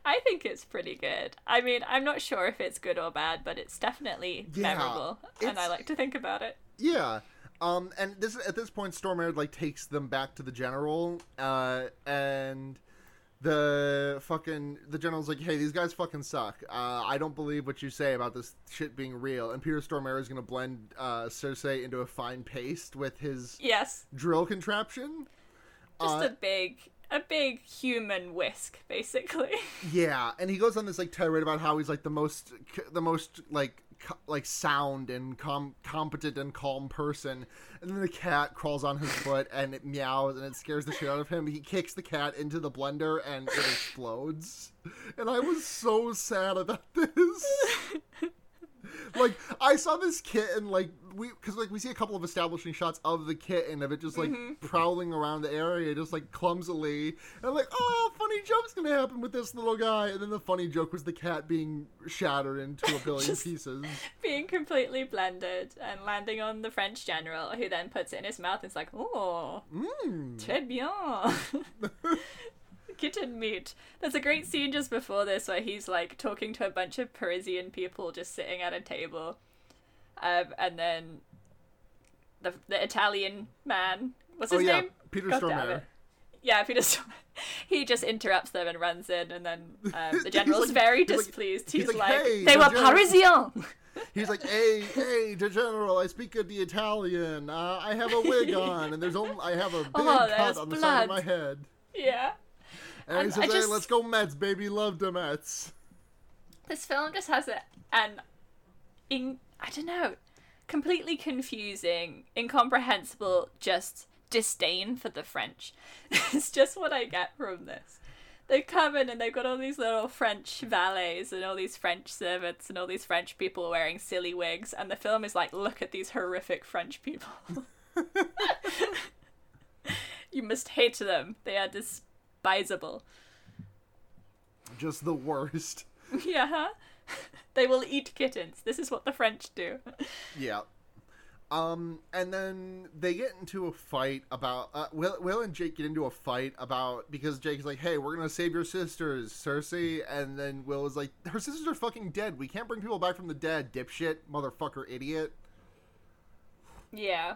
I think it's pretty good. I mean, I'm not sure if it's good or bad, but it's definitely Yeah, memorable, and I like to think about it. Yeah. Um, and this at this point, Stormare like takes them back to the general, uh, and the fucking the general's like, "Hey, these guys fucking suck. Uh, I don't believe what you say about this shit being real." And Peter Stormare is gonna blend uh, Cersei into a fine paste with his Yes, drill contraption. just Uh, a big, a big human whisk, basically. (laughs) Yeah, and he goes on this like tirade about how he's like the most, the most like, like sound and com- competent and calm person, and then the cat crawls on his foot and it meows and it scares the shit out of him. He kicks the cat into the blender and it explodes, and I was so sad about this. (laughs) like I saw this kitten like we because like we see a couple of establishing shots of the kitten of it just like prowling around the area just like clumsily and like oh funny joke's gonna happen with this little guy and then the funny joke was the cat being shattered into a (laughs) billion pieces Being completely blended and landing on the French general, who then puts it in his mouth and is like, "Oh, mm. très bien." (laughs) Kitten meat. There's a great scene just before this where he's like talking to a bunch of Parisian people just sitting at a table, um, and then the the Italian man, what's oh his yeah name? Peter God Stormare. Yeah, Peter Stormare. (laughs) He just interrupts them and runs in, and then (laughs) um, the general's like- very he's like- displeased. he's He's, like, like, "Hey, "They were general-" Parisian." (laughs) he's like hey hey the general I speak of the Italian uh, I have a wig on and there's only I have a big Oh, cut on the side of my head yeah. and he And says I hey let's go Mets baby love the Mets This film just has a, an, in, I don't know, completely confusing, incomprehensible, just disdain for the French. (laughs) it's just what I get from this. They come in and they've got all these little French valets and all these French servants and all these French people wearing silly wigs, and the film is like, look at these horrific French people. (laughs) you must hate them. They are despisable. just the worst (laughs) yeah. (laughs) They will eat kittens. This is what the French do. Yeah. Um, and then they get into a fight about uh, Will. Will and Jake get into a fight about because Jake's like, "Hey, we're gonna save your sisters, Cersei," and then Will is like, "Her sisters are fucking dead. We can't bring people back from the dead, dipshit, motherfucker, idiot." Yeah.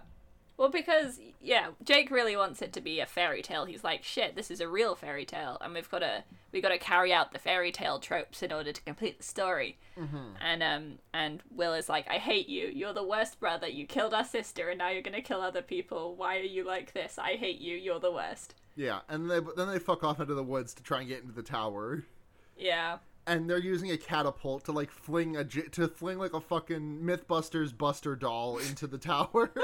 Well, because yeah, Jake really wants it to be a fairy tale. He's like, "Shit, this is a real fairy tale, and we've got to we got to carry out the fairy tale tropes in order to complete the story." Mm-hmm. And um, and Will is like, "I hate you. You're the worst brother. You killed our sister, and now you're gonna kill other people. Why are you like this? I hate you. You're the worst." Yeah, and they, then they fuck off into the woods to try and get into the tower, Yeah. And they're using a catapult to like fling a to fling like a fucking MythBusters Buster doll into the tower. (laughs)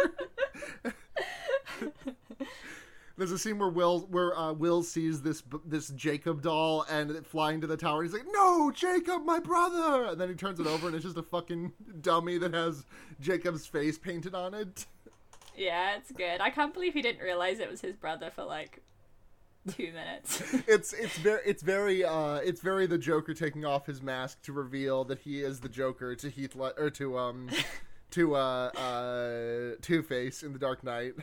There's a scene where Will where uh, Will sees this this Jacob doll and it flying to the tower. He's like, "No, Jacob, my brother!" And then he turns it over and it's just a fucking dummy that has Jacob's face painted on it. Yeah, it's good. I can't believe he didn't realize it was his brother for like (laughs) two minutes. It's it's very it's very uh it's very the Joker taking off his mask to reveal that he is the Joker to Heath Le- or to um (laughs) to uh uh Two Face in the Dark Knight.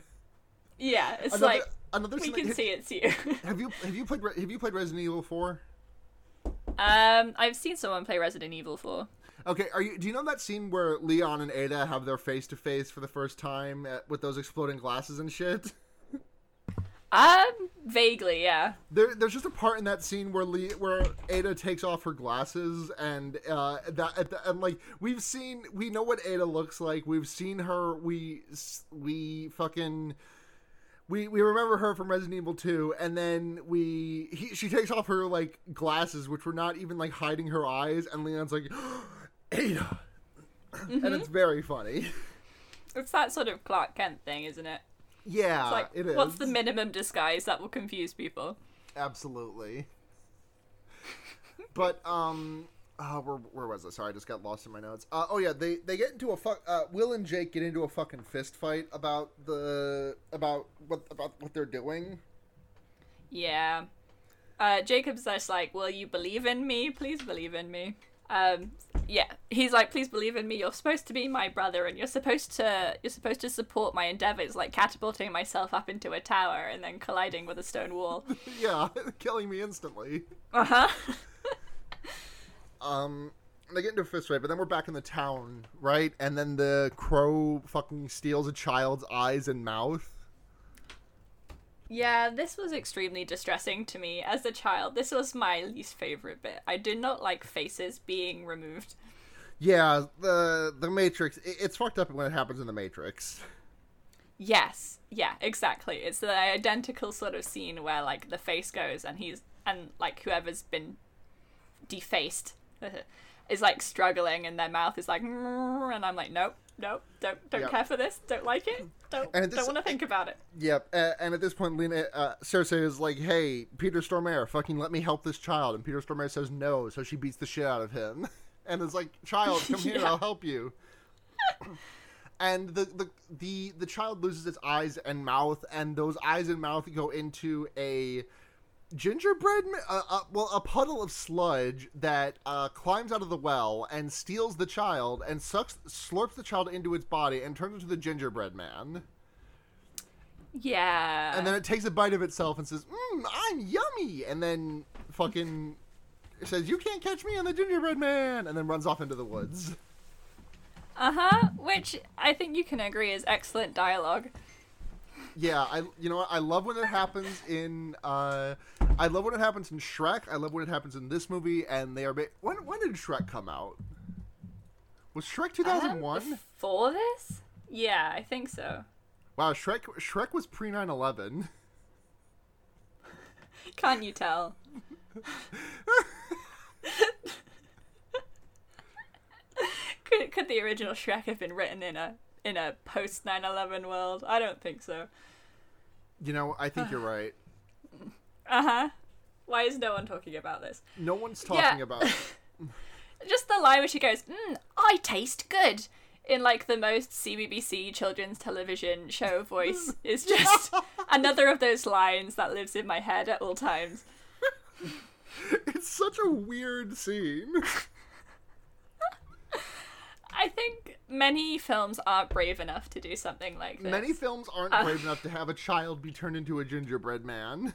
yeah, it's Another- like another we can see it's you. (laughs) Have you have you played have you played Resident Evil four? um, I've seen someone play Resident Evil 4. Okay, are you? Do you know that scene where Leon and Ada have their face to face for the first time at, with those exploding glasses and shit? Um, vaguely, yeah. There, there's just a part in that scene where Lee, where Ada takes off her glasses, and uh, that at the, and like we've seen, we know what Ada looks like. We've seen her. We we fucking. We, we remember her from Resident Evil 2, and then we he, she takes off her like glasses, which were not even like hiding her eyes, and Leon's like, (gasps) Ada, and it's very funny. It's that sort of Clark Kent thing, isn't it? Yeah, like, it is. what's the minimum disguise that will confuse people? Absolutely. but um, uh, where, where was I? Sorry, I just got lost in my notes. Uh, oh yeah, they they get into a fuck. Uh, Will and Jake get into a fucking fist fight about the about what about what they're doing. Yeah. Uh, Jacob's just like, "Will you believe in me? Please believe in me." Um, yeah, he's like, "Please believe in me. You're supposed to be my brother, and you're supposed to you're supposed to support my endeavors, like catapulting myself up into a tower and then colliding with a stone wall." (laughs) yeah, (laughs) killing me instantly. Uh huh. (laughs) Um, they get into a fist fight, but then we're back in the town, right? And then the crow fucking steals a child's eyes and mouth. Yeah, this was extremely distressing to me as a child. This was my least favorite bit. I did not like faces being removed. Yeah, the the Matrix. It, it's fucked up when it happens in the Matrix. Yes, yeah, exactly. It's the identical sort of scene where like the face goes and he's and like whoever's been defaced (laughs) is like struggling and their mouth is like and I'm like nope nope don't don't Yep. care for this don't like it don't this- don't want to think about it Yep. Uh, and at this point, Lena, uh, Cersei is like, "Hey, Peter Stormare, fucking let me help this child." And Peter Stormare says no, so she beats the shit out of him, (laughs) and is like, "Child, come here, (laughs) I'll help you." (coughs) and the, the the the child loses its eyes and mouth, and those eyes and mouth go into a gingerbread, ma- uh, uh, well, a puddle of sludge that uh, climbs out of the well and steals the child and sucks, slurps the child into its body and turns into the gingerbread man. yeah And then it takes a bite of itself and says, "Mmm, I'm yummy," and then fucking says, "You can't catch me, I'm the gingerbread man," and then runs off into the woods. uh-huh which I think you can agree is excellent dialogue Yeah, I you know what? I love when it happens in uh, I love when it happens in Shrek. I love when it happens in this movie, and they are. Ba- when when did Shrek come out? Was Shrek two thousand one? One? this yeah I think so Wow, Shrek Shrek was pre 9-11. (laughs) can't you tell (laughs) could could the original Shrek have been written in a in a post 9/11 world? I don't think so. You know, I think you're (sighs) right. Uh huh. Why is no one talking about this? No one's talking Yeah. about. (laughs) It. Just the line where she goes, mm, "I taste good," in like the most CBBC children's television show voice (laughs) is just (laughs) another of those lines that lives in my head at all times. it's such a weird scene. I think many films aren't brave enough to do something like this. Many films aren't brave enough to have a child be turned into a gingerbread man.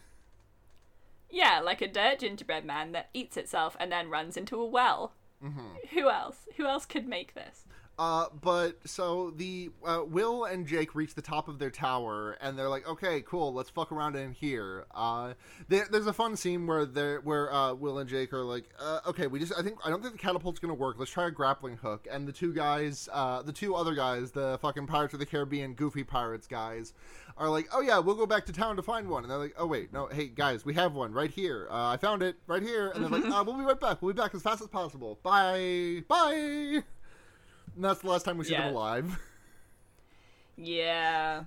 Yeah, like a dirt gingerbread man that eats itself and then runs into a well. Mm-hmm. Who else? Who else could make this? Uh, but so the uh, Will and Jake reach the top of their tower, and they're like, "Okay, cool, let's fuck around in here." Uh, there, there's a fun scene where they where uh, Will and Jake are like, uh, "Okay, we just I think I don't think the catapult's gonna work. Let's try a grappling hook." And the two guys, uh, the two other guys, the fucking Pirates of the Caribbean Goofy Pirates guys, are like, "Oh yeah, we'll go back to town to find one." And they're like, "Oh wait, no, hey guys, we have one right here. Uh, I found it right here." And they're like, uh, "We'll be right back. We'll be back as fast as possible. Bye, bye." And that's the last time we see Yeah. them alive. (laughs) Yeah.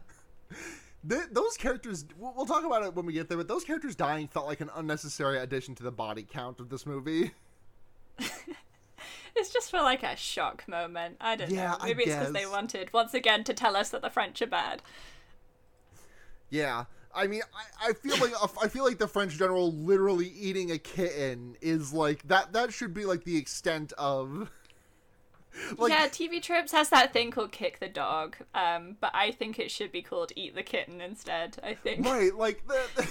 Th those characters, we'll, we'll talk about it when we get there, but those characters dying felt like an unnecessary addition to the body count of this movie. (laughs) It's just for like a shock moment. I don't Yeah, know. I Maybe it's because they wanted, once again, to tell us that the French are bad. Yeah, I mean, I, I feel like I feel like the French general literally eating a kitten is like that. That should be like the extent of. (laughs) Like, yeah, TV Tropes has that thing called Kick the Dog, um, but I think it should be called Eat the Kitten instead, I think. right like (laughs) the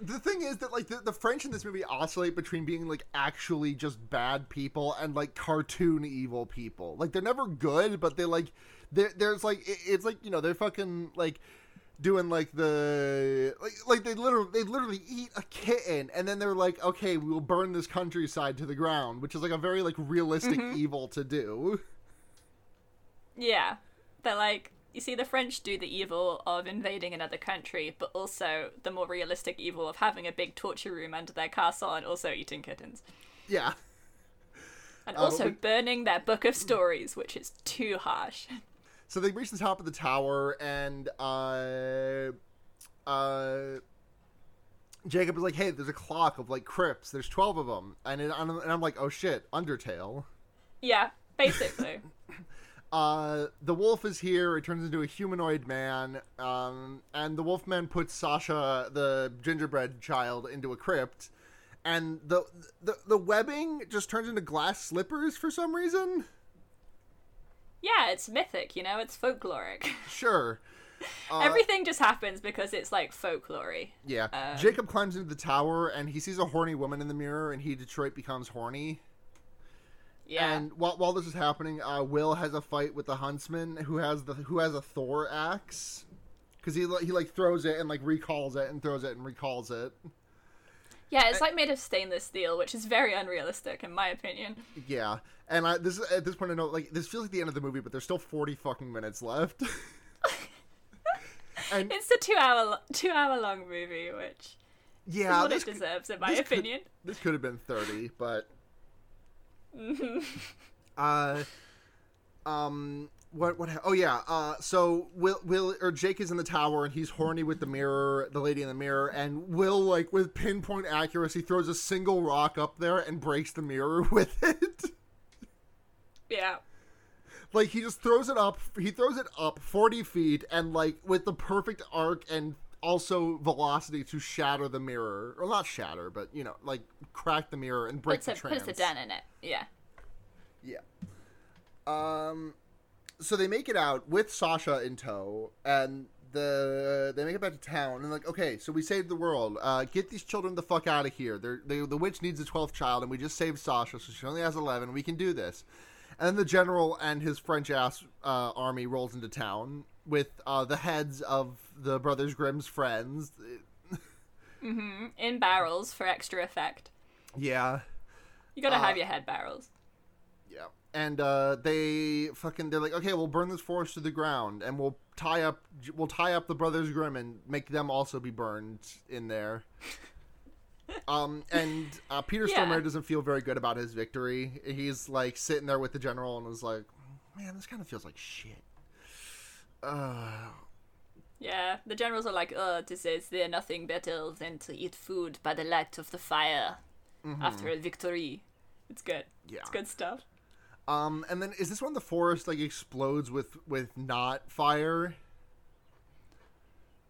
the thing is that like the, the french in this movie oscillate between being like actually just bad people and like cartoon evil people like they're never good but they like there there's like it, it's like you know they're fucking like doing like the like like they literally they literally eat a kitten and then they're like okay we will burn this countryside to the ground which is like a very like realistic evil to do Yeah. They're like, you see, the French do the evil of invading another country, but also the more realistic evil of having a big torture room under their castle and also eating kittens. yeah And Uh, also burning their book of stories, which is too harsh. So they reach the top of the tower, and uh, uh, Jacob is like, "Hey, there's a clock of like crypts. There's twelve of them," and, it, and I'm like, "Oh shit, Undertale." Yeah, basically. (laughs) (laughs) Uh, the wolf is here. It turns into a humanoid man, um, and the wolf man puts Sasha, the gingerbread child, into a crypt, and the the the webbing just turns into glass slippers for some reason. Yeah, it's mythic, you know, it's folkloric. (laughs) Sure. Uh, Everything just happens because it's like folklory. Yeah. Um, Jacob climbs into the tower and he sees a horny woman in the mirror, and he Detroit becomes horny. Yeah. And while, while this is happening, uh, Will has a fight with the huntsman who has the who has a Thor axe because he he like throws it and like recalls it and throws it and recalls it. Yeah, it's like made of stainless steel, which is very unrealistic in my opinion. Yeah, and I this at this point I know like this feels like the end of the movie, but there's still forty fucking minutes left. (laughs) and It's a two hour two hour long movie, which yeah, is what it could- deserves in my this could- opinion. this could have been thirty, but Mm-hmm. (laughs) uh, um, what what? Oh yeah, uh, so Will Will or Jake is in the tower and he's horny with the mirror, the lady in the mirror, and Will like with pinpoint accuracy throws a single rock up there and breaks the mirror (laughs) with it. Yeah. like he just throws it up he throws it up 40 feet and like with the perfect arc and also velocity to shatter the mirror or not shatter but you know like crack the mirror and break Puts a, the trans puts a dent in it. Yeah. yeah um so they make it out with sasha in tow and the they make it back to town and like okay so we saved the world uh get these children the fuck out of here They're, they the witch needs a 12th child and we just saved sasha so she only has 11 we can do this and the general and his french ass uh, army rolls into town with uh, the heads of the brothers grimm's friends mm-hmm. In barrels for extra effect. yeah You gotta Uh, have your head barrels. Yeah. And uh, they fucking they're like, okay, we'll burn this forest to the ground, and we'll tie up we'll tie up the brothers Grimm and make them also be burned in there. (laughs) um, and uh, Peter Yeah. Stormare doesn't feel very good about his victory. He's like sitting there with the general and was like, man, this kind of feels like shit. Uh, Yeah, the generals are like, oh, this is they're nothing better than to eat food by the light of the fire after a victory. It's good. Yeah. It's good stuff. Um, and then is this one the forest like explodes with with not fire?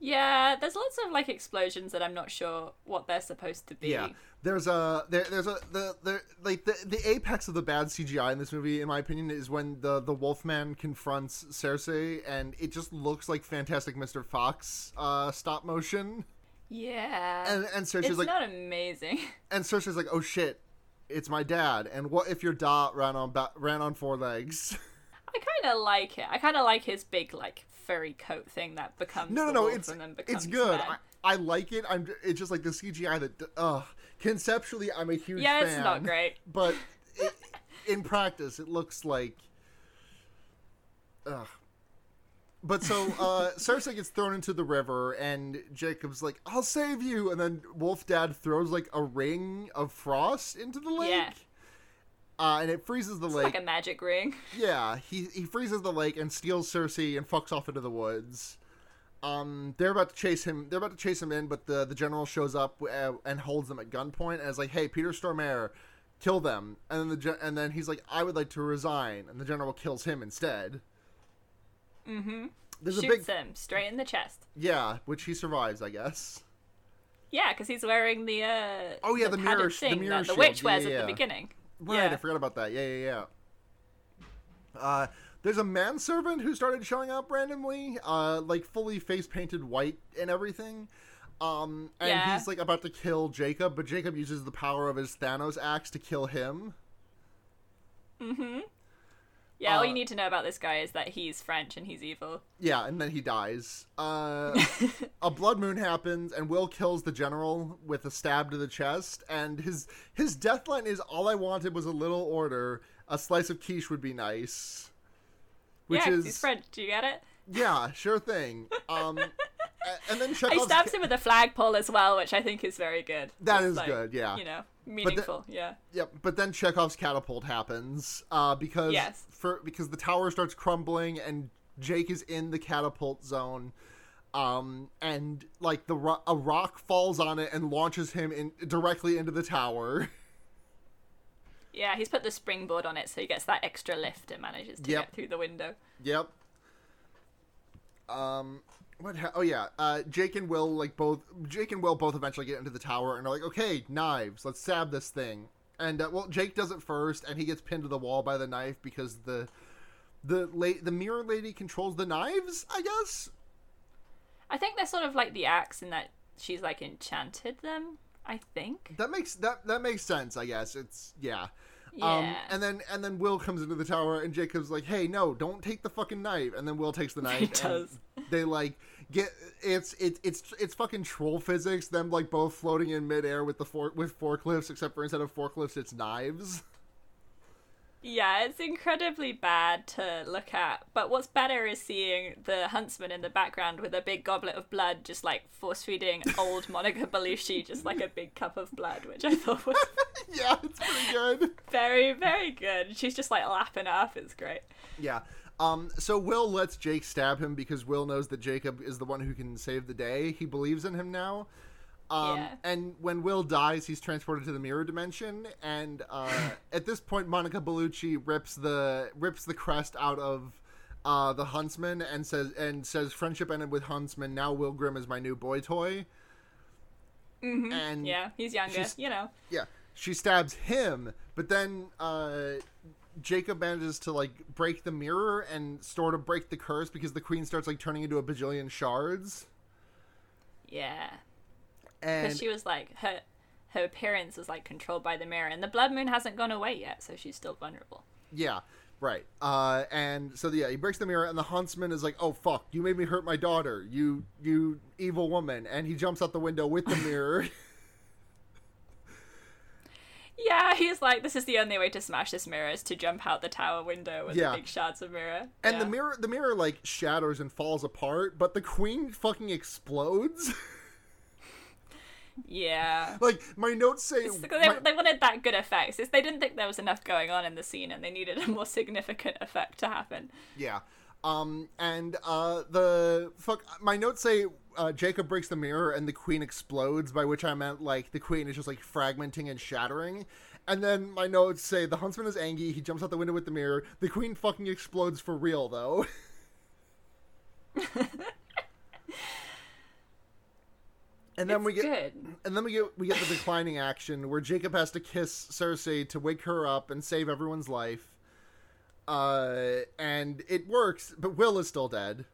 Yeah, there's lots of like explosions that I'm not sure what they're supposed to be. Yeah, there's a there, there's a the the like the the apex of the bad CGI in this movie, in my opinion, is when the the Wolfman confronts Cersei, and it just looks like Fantastic Mr. Fox uh, stop motion, Yeah. and and Cersei's it's like not amazing. (laughs) and Cersei's like, oh shit, it's my dad, and what if your dot ran on ba- ran on four legs? (laughs) I kind of like it. I kind of like his big like furry coat thing that becomes no, no, no, it's and then becomes it's good. I, I like it. I'm it's just like the CGI that uh conceptually I'm a huge yeah, fan. it's not great. but (laughs) it, in practice, it looks like. Ugh. But so uh, Cersei gets thrown into the river, and Jacob's like, "I'll save you," and then Wolf Dad throws like a ring of frost into the lake, Yeah. uh, and it freezes the It's lake. like a magic ring. (laughs) Yeah, he he freezes the lake and steals Cersei and fucks off into the woods. Um, they're about to chase him. They're about to chase him in, but the the general shows up uh, and holds them at gunpoint and is like, "Hey, Peter Stormare, kill them." And then the and then he's like, "I would like to resign," and the general kills him instead. Mm-hmm. There's Shoots a big him straight in the chest. yeah, which he survives, I guess. Yeah, because he's wearing the uh Oh, yeah, the padded mirror sh- the mirror that the shield. witch Yeah, wears yeah, at the beginning. Right, I forgot about that. Yeah, yeah, yeah. Uh, there's a manservant who started showing up randomly, uh, like fully face painted white and everything. Um, and Yeah. he's like about to kill Jacob, but Jacob uses the power of his Thanos axe to kill him. Yeah, all Uh, you need to know about this guy is that he's French and he's evil. Yeah, and then he dies. Uh, (laughs) a blood moon happens, and Will kills the general with a stab to the chest. And his his death line is, "All I wanted was a little order. A slice of quiche would be nice." Which yeah, is he's French. Do you get it? Yeah, (laughs) sure thing. Um, and then He Chekhov's stabs him with a flagpole as well, which I think is very good. That is like, good, yeah. You know, meaningful. yeah. Yep, but then Chekhov's catapult happens uh, because Yes. for because the tower starts crumbling and Jake is in the catapult zone. Um, and like the ro- a rock falls on it and launches him in directly into the tower. (laughs) Yeah, he's put the springboard on it, so he gets that extra lift and manages to Yep. get through the window. Yep. Um. What? Ha- oh yeah. Uh, Jake and Will like both. Jake and Will both eventually get into the tower and are like, okay, knives. Let's stab this thing. And uh, well, Jake does it first, and he gets pinned to the wall by the knife because the the la- the mirror lady controls the knives. I guess. I think they're sort of like the axe in that she's like enchanted them. I think. That makes that that makes sense. I guess it's yeah. Yeah. Um, and then and then Will comes into the tower and Jacob's like, "Hey, no, don't take the fucking knife." And then Will takes the (laughs) knife. He does. They like get it's it's it's it's fucking troll physics. Them like both floating in midair with the for, with forklifts, except for instead of forklifts, it's knives. (laughs) Yeah, it's incredibly bad to look at. But what's better is seeing the huntsman in the background with a big goblet of blood, just like force feeding old Monica Bellucci, just like a big cup of blood, which I thought was (laughs) yeah, it's pretty good. very, very good. She's just like lapping it up. It's great. Yeah. Um, so Will lets Jake stab him because Will knows that Jacob is the one who can save the day. He believes in him now. Um, Yeah. And when Will dies, he's transported to the mirror dimension. And uh, (laughs) at this point, Monica Bellucci rips the rips the crest out of uh, the huntsman and says and says friendship ended with huntsman. Now Will Grimm is my new boy toy. Mm-hmm. And Yeah, he's younger, you know. yeah, she stabs him, but then uh, Jacob manages to like break the mirror and sort of break the curse because the queen starts like turning into a bajillion shards. Yeah. Because she was like, her her appearance was like controlled by the mirror, and the blood moon hasn't gone away yet, so she's still vulnerable. yeah, right. Uh, and so yeah, he breaks the mirror, and the huntsman is like, "Oh fuck, you made me hurt my daughter, you you evil woman!" And he jumps out the window with the mirror. (laughs) Yeah, he's like, this is the only way to smash this mirror is to jump out the tower window with Yeah. the big shards of mirror. And the mirror, the mirror like shatters and falls apart, but the queen fucking explodes. (laughs) Yeah. like my notes say, my- they, they wanted that good effects. It's, they didn't think there was enough going on in the scene, and they needed a more significant effect to happen. Yeah. Um, and uh, the fuck, my notes say uh, Jacob breaks the mirror and the queen explodes, by which I meant like the queen is just like fragmenting and shattering. And then my notes say the huntsman is angry. He jumps out the window with the mirror. The queen fucking explodes for real, though. (laughs) (laughs) and then it's we get good. and then we get we get the declining action where Jacob has to kiss Cersei to wake her up and save everyone's life. Uh, and it works, but Will is still dead.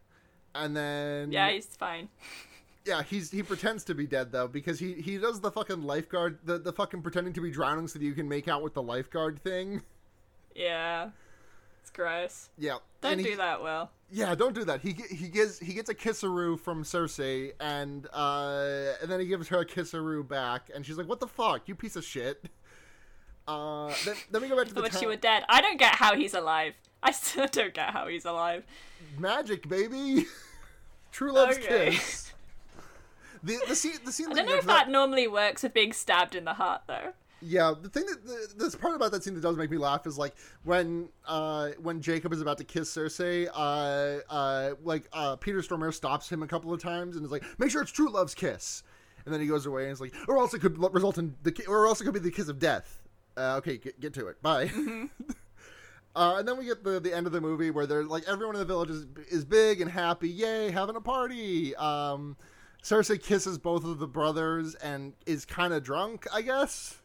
And then Yeah, he's fine. (laughs) yeah, he's he pretends to be dead though because he he does the fucking lifeguard the the fucking pretending to be drowning so that you can make out with the lifeguard thing. Yeah. It's gross. Yeah, Don't and he- do that, Will. Yeah, don't do that. He he gets he gets a kisseroo from Cersei, and uh, and then he gives her a kisseroo back, and she's like, "What the fuck, you piece of shit." Uh, then, then we go back to the But she town- were dead. I don't get how he's alive. I still (laughs) don't get how he's alive. magic, baby. (laughs) True love's Okay. kiss. (laughs) The the scene the scene I don't know if that- that normally works with being stabbed in the heart, though. Yeah, the thing that the, this part about that scene that does make me laugh is like when uh when Jacob is about to kiss Cersei, uh uh like uh Peter Stormare stops him a couple of times and is like, "Make sure it's true love's kiss," and then he goes away and is like, "Or else it could result in the ki- or else it could be the kiss of death." Uh, okay, get, get to it. Bye. (laughs) Uh, and then we get the, the end of the movie where they're like everyone in the village is, is big and happy, yay, having a party. Um, Cersei kisses both of the brothers and is kind of drunk, I guess.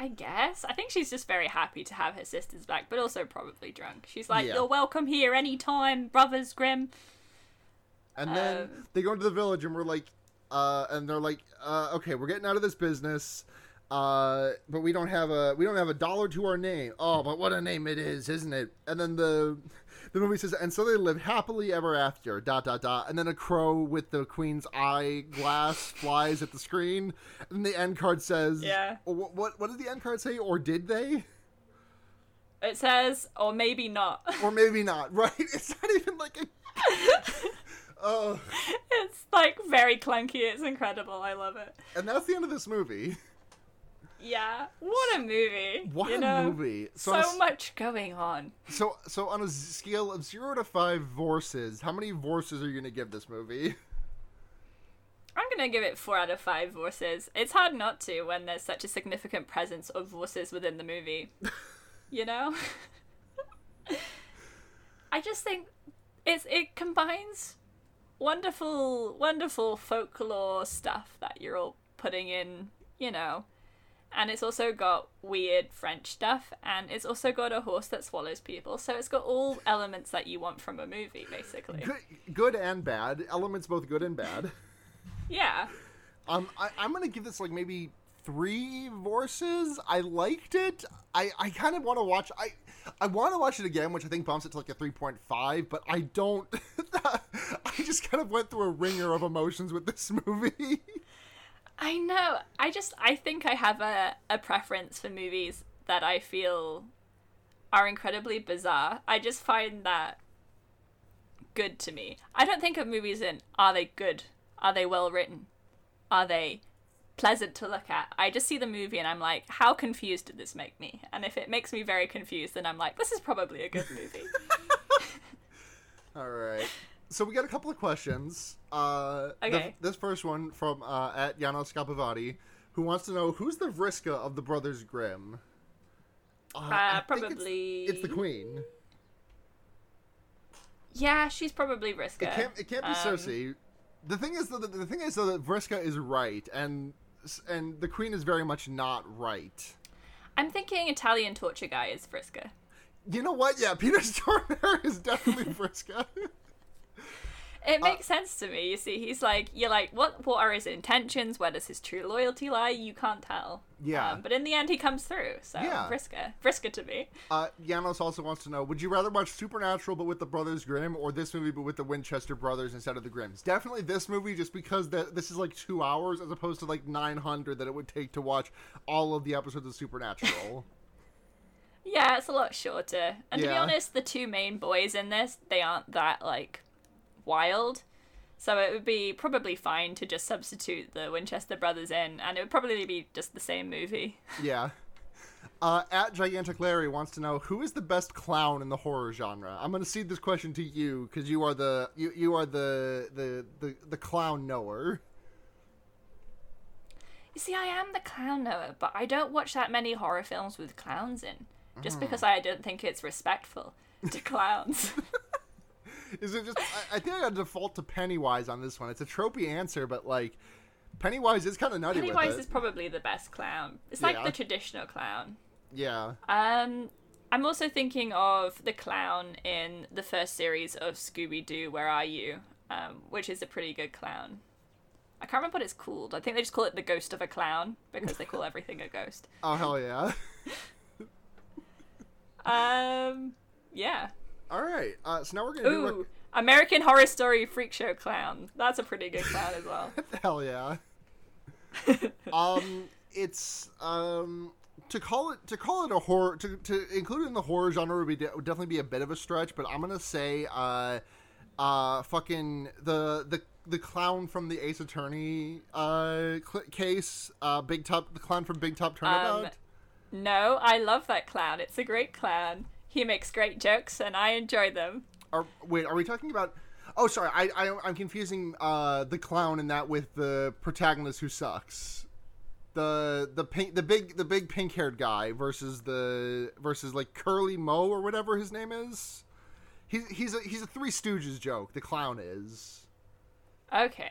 I guess. I think she's just very happy to have her sisters back, but also probably drunk. She's like, Yeah. You're welcome here anytime, brothers Grimm. And then Um, they go into the village and we're like, uh, and they're like, uh, okay, we're getting out of this business, uh, but we don't have a we don't have a dollar to our name. Oh, but what a name it is, isn't it? And then the the movie says, and so they live happily ever after. Dot dot dot. And then a crow with the queen's eye glass (laughs) flies at the screen. And the end card says, Yeah. Oh, what what, what did the end card say? Or did they? It says, or maybe not. (laughs) Or maybe not. (laughs) Right? It's not even like a. Oh. it's like very clunky. It's incredible. I love it. and that's the end of this movie. Yeah, what a movie! What you a know? movie! So, on a s- much going on. So, so on a scale of zero to five vorses, how many vorses are you gonna give this movie? I'm gonna give it four out of five voices. It's hard not to when there's such a significant presence of voices within the movie. (laughs) you know? (laughs) I just think it's it combines wonderful wonderful folklore stuff that you're all putting in, you know. And it's also got weird French stuff, and it's also got a horse that swallows people. So it's got all elements that you want from a movie, basically. Good, good and bad elements, both good and bad. Yeah. Um, I, I'm gonna give this like maybe three vorses. I liked it. I, I kind of want to watch. I I want to watch it again, which I think bumps it to like a 3.5. But I don't. (laughs) I just kind of went through a ringer of emotions with this (laughs) movie. I know. I just I think I have a, a preference for movies that I feel are incredibly bizarre. I just find that good to me. I don't think of movies in are they good? Are they well written? Are they pleasant to look at? I just see the movie and I'm like, how confused did this make me? And if it makes me very confused, then I'm like, this is probably a good movie. (laughs) All right. So we got a couple of questions. Uh, the- Okay. this first one from uh, at Janos Scapavati, who wants to know who's the Vriska of the Brothers Grimm. Uh, I think it's- probably- it's, the Queen. yeah, she's probably Vriska. It can't. It can't be Um, Cersei. The thing is, though, the, the thing is, though, that Vriska is right, and and the Queen is very much not right. I'm thinking Italian torture guy is Vriska. You know what? Yeah, Peter (laughs) Stormare is definitely Vriska. (laughs) It makes sense to me. You see, he's like, you're like, what? What are his intentions? Where does his true loyalty lie? You can't tell. Yeah. Um, but in the end, he comes through. So Yeah. Vriska to me. Uh, Janos also wants to know: Would you rather watch Supernatural but with the Brothers Grimm, or this movie but with the Winchester brothers instead of the Grimms? Definitely this movie, just because the, this is like two hours as opposed to like nine hundred that it would take to watch all of the episodes of Supernatural. (laughs) (laughs) Yeah, it's a lot shorter. And to be honest, the two main boys in this, they aren't that like wild. So it would be probably fine to just substitute the Winchester brothers in, and it would probably be just the same movie. (laughs) yeah. Uh, at Gigantic Larry wants to know who is the best clown in the horror genre. I'm going to cede this question to you because you are the you, you are the, the the the clown knower. You see, I am the clown knower, but I don't watch that many horror films with clowns in, Mm. just because I don't think it's respectful to (laughs) clowns. (laughs) Is it just? I, I think I got to default to Pennywise on this one. It's a tropey answer, but like Pennywise is kind of nutty Pennywise is probably the best clown. It's like Yeah. the traditional clown. yeah. Um, I'm also thinking of the clown in the first series of Scooby Doo. Where are you? Um, which is a pretty good clown. I can't remember what it's called. I think they just call it the ghost of a clown because they call (laughs) everything a ghost. Oh hell yeah! (laughs) Um, yeah. All right. Uh, so now we're gonna do Ooh, American Horror Story Freak Show clown. That's a pretty good clown as well. (laughs) hell yeah. (laughs) um, it's um to call it to call it a horror to, to include it in the horror genre would be de- would definitely be a bit of a stretch, but I'm gonna say uh uh fucking the the the clown from the Ace Attorney uh cl- case uh Big Top the clown from Big Top Turnabout. Um, No, I love that clown. It's a great clown. He makes great jokes, and I enjoy them. Are, wait, are we talking about? Oh, sorry, I, I I'm confusing uh, the clown in that with the protagonist who sucks. The the pink the big the big pink haired guy versus the versus like Curly Moe or whatever his name is. He's he's a he's a Three Stooges joke. The clown is, Okay.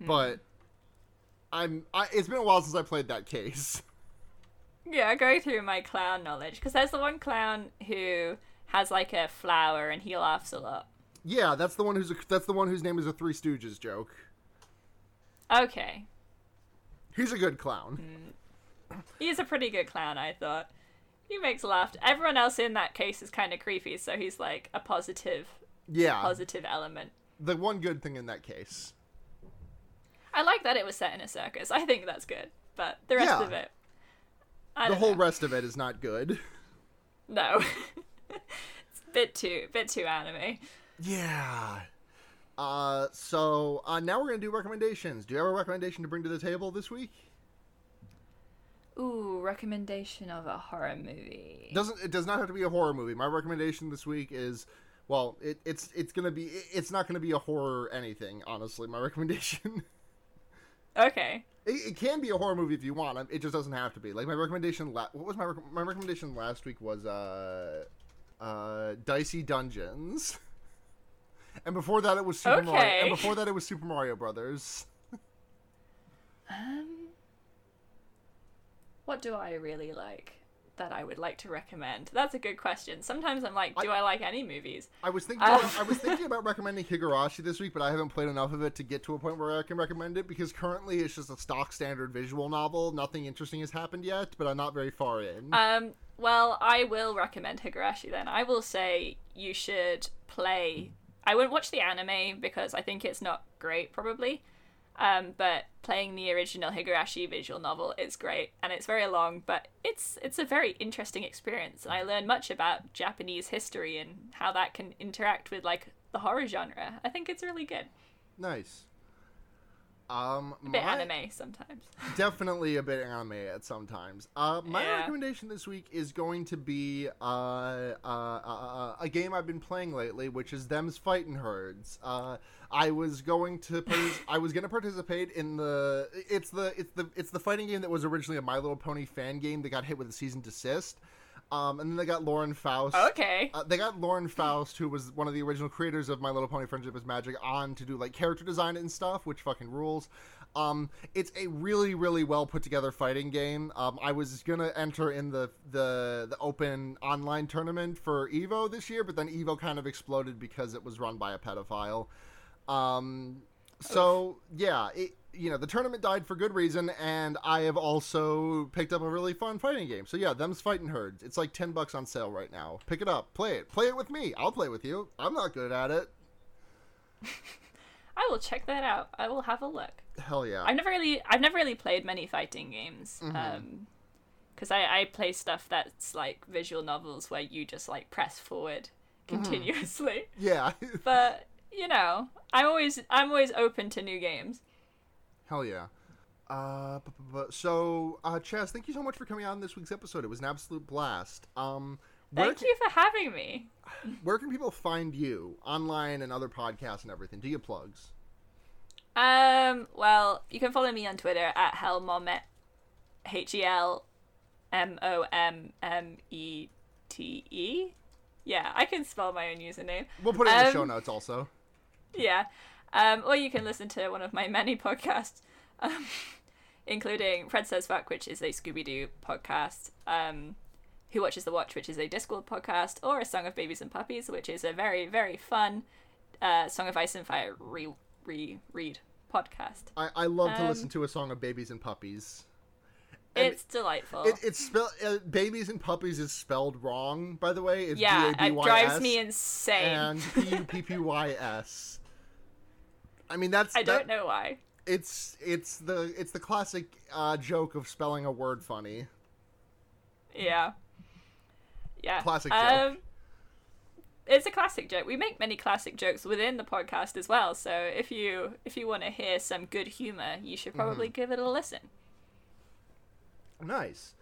but I'm I, it's been a while since I played that case. (laughs) Yeah, go through my clown knowledge because there's the one clown who has like a flower and he laughs a lot. Yeah, that's the one who's a, that's the one whose name is a Three Stooges joke. Okay, He's a good clown. Mm. he's a pretty good clown. I thought he makes laugh. Everyone else in that case is kind of creepy, so he's like a positive, Yeah, positive element. the one good thing in that case. I like that it was set in a circus. I think that's good, but the rest Yeah. of it, The whole know. rest of it is not good. (laughs) no, it's a bit too, bit too anime. Yeah. Uh, so uh, now we're gonna do recommendations. Do you have a recommendation to bring to the table this week? Ooh, recommendation of a horror movie. Doesn't it does not have to be a horror movie. My recommendation this week is well, it, it's it's gonna be it's not gonna be a horror anything. Honestly, my (laughs) recommendation. Okay. It, it, can be a horror movie if you want. It just doesn't have to be. Like my recommendation. La- what was my rec- my recommendation last week was uh, uh, Dicey Dungeons, (laughs) and before that it was Super okay. Mario. And before that it was Super Mario Brothers. (laughs) um, what do I really like? That I would like to recommend? That's a good question. Sometimes I'm like, do I, I like any movies? I was thinking, uh, I was thinking about recommending Higurashi this week, but I haven't played enough of it to get to a point where I can recommend it because currently it's just a stock standard visual novel. Nothing interesting has happened yet, but I'm not very far in. Um, well, I will recommend Higurashi then. I will say you should play. I wouldn't watch the anime because I think it's not great, probably. Um, but playing the original Higurashi visual novel is great, and it's very long, but it's it's a very interesting experience, and I learned much about Japanese history and how that can interact with like the horror genre. I think it's really good. Nice. Um, a bit my, anime sometimes. (laughs) definitely a bit anime at sometimes. Uh, my yeah. recommendation this week is going to be uh, uh, uh, uh, a game I've been playing lately, which is Them's Fighting Herds. Uh, I was going to I was going to participate in the it's the it's the it's the fighting game that was originally a My Little Pony fan game that got hit with a season desist. Um, and then they got Lauren Faust. Okay. Uh, they got Lauren Faust, who was one of the original creators of My Little Pony Friendship is Magic, on to do like character design and stuff, which fucking rules. Um, it's a really, really well put together fighting game. Um, I was gonna enter in the, the the open online tournament for Evo this year, but then Evo kind of exploded because it was run by a pedophile. Um, so yeah, it, you know the tournament died for good reason, and I have also picked up a really fun fighting game. So yeah, them's fighting herds. It's like ten bucks on sale right now. Pick it up, play it, play it with me. I'll play with you. I'm not good at it. (laughs) I will check that out. I will have a look. Hell yeah! I've never really, I've never really played many fighting games. Mm-hmm. Um, because I, I play stuff that's like visual novels where you just like press forward mm-hmm. continuously. Mm-hmm. Yeah. (laughs) but you know, I'm always I'm always open to new games. Hell yeah. Uh, so, uh, Chaz, thank you so much for coming on this week's episode. It was an absolute blast. Um, thank can, you for having me. (laughs) Where can people find you online and other podcasts and everything? Do you plugs? Um, well, you can follow me on Twitter at Helmomet, H E L M O M M E T E. Yeah, I can spell my own username. We'll put it in um, the show notes also. Yeah. Um, or you can listen to one of my many podcasts, um, (laughs) including Fred Says Fuck, which is a Scooby Doo podcast, um, Who Watches the Watch, which is a Discworld podcast, or A Song of Babies and Puppies, which is a very, very fun uh, Song of Ice and Fire re, re read podcast. I, I love to listen um, to A Song of Babies and Puppies. And it's delightful. It, it's spelled uh, babies and puppies is spelled wrong, by the way. It's yeah, it drives me insane. And P U P P Y S. I mean, that's. I that, don't know why. It's it's the it's the classic uh, joke of spelling a word funny. Yeah. Yeah. Classic joke. Um, it's a classic joke. We make many classic jokes within the podcast as well. So if you if you want to hear some good humor, you should probably mm-hmm. give it a listen. Nice.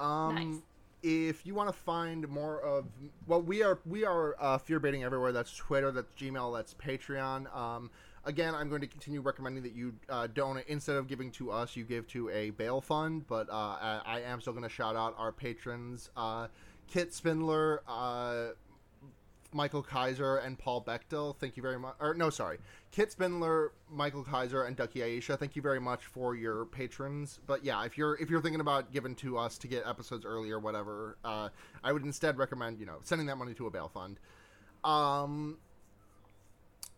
Um, nice if you want to find more of well we are we are uh, fear baiting everywhere that's twitter that's gmail that's patreon um, again i'm going to continue recommending that you uh, donate instead of giving to us you give to a bail fund but uh, I, I, am still going to shout out our patrons uh, kit spindler uh, Michael Kaiser and Paul Bechtel. Thank you very much. Or no, sorry, Kit Spindler, Michael Kaiser, and Ducky Aisha. Thank you very much for your patrons. But yeah, if you're if you're thinking about giving to us to get episodes early or whatever, uh, I would instead recommend you know sending that money to a bail fund. Um,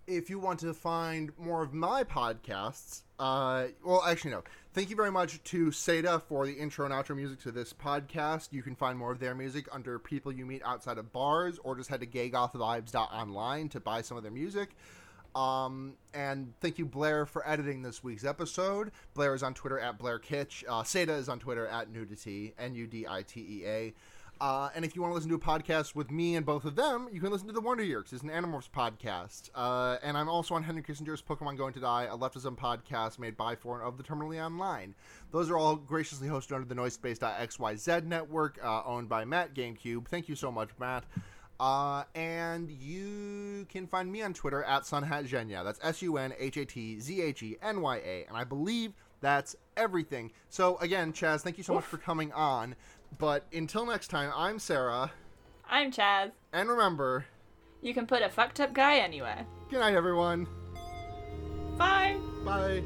if you want to find more of my podcasts, uh, well, actually, no. Thank you very much to Seda for the intro and outro music to this podcast. You can find more of their music under People You Meet Outside of Bars, or just head to gaygothvibes.online to buy some of their music. Um, and thank you, Blair, for editing this week's episode. Blair is on Twitter at Blair Kitch. Uh, Seda is on Twitter at Nuditea, N U D I T E A. Uh, and if you want to listen to a podcast with me and both of them, you can listen to the Wonder Year, 'cause it's an Animorphs podcast. Uh, and I'm also on Henry Kissinger's Pokemon Going to Die, a leftism podcast made by, for, and of the Terminally Online. Those are all graciously hosted under the NoiseSpace.xyz network, uh, owned by Matt GameCube. Thank you so much, Matt. Uh, and you can find me on Twitter at SunhatZhenya. That's S U N H A T Z H E N Y A. And I believe that's everything. So, again, Chaz, thank you so much for coming on. But until next time, I'm Sarah. I'm Chaz. And remember, You can put a fucked up guy anywhere. good night, everyone. Bye. Bye.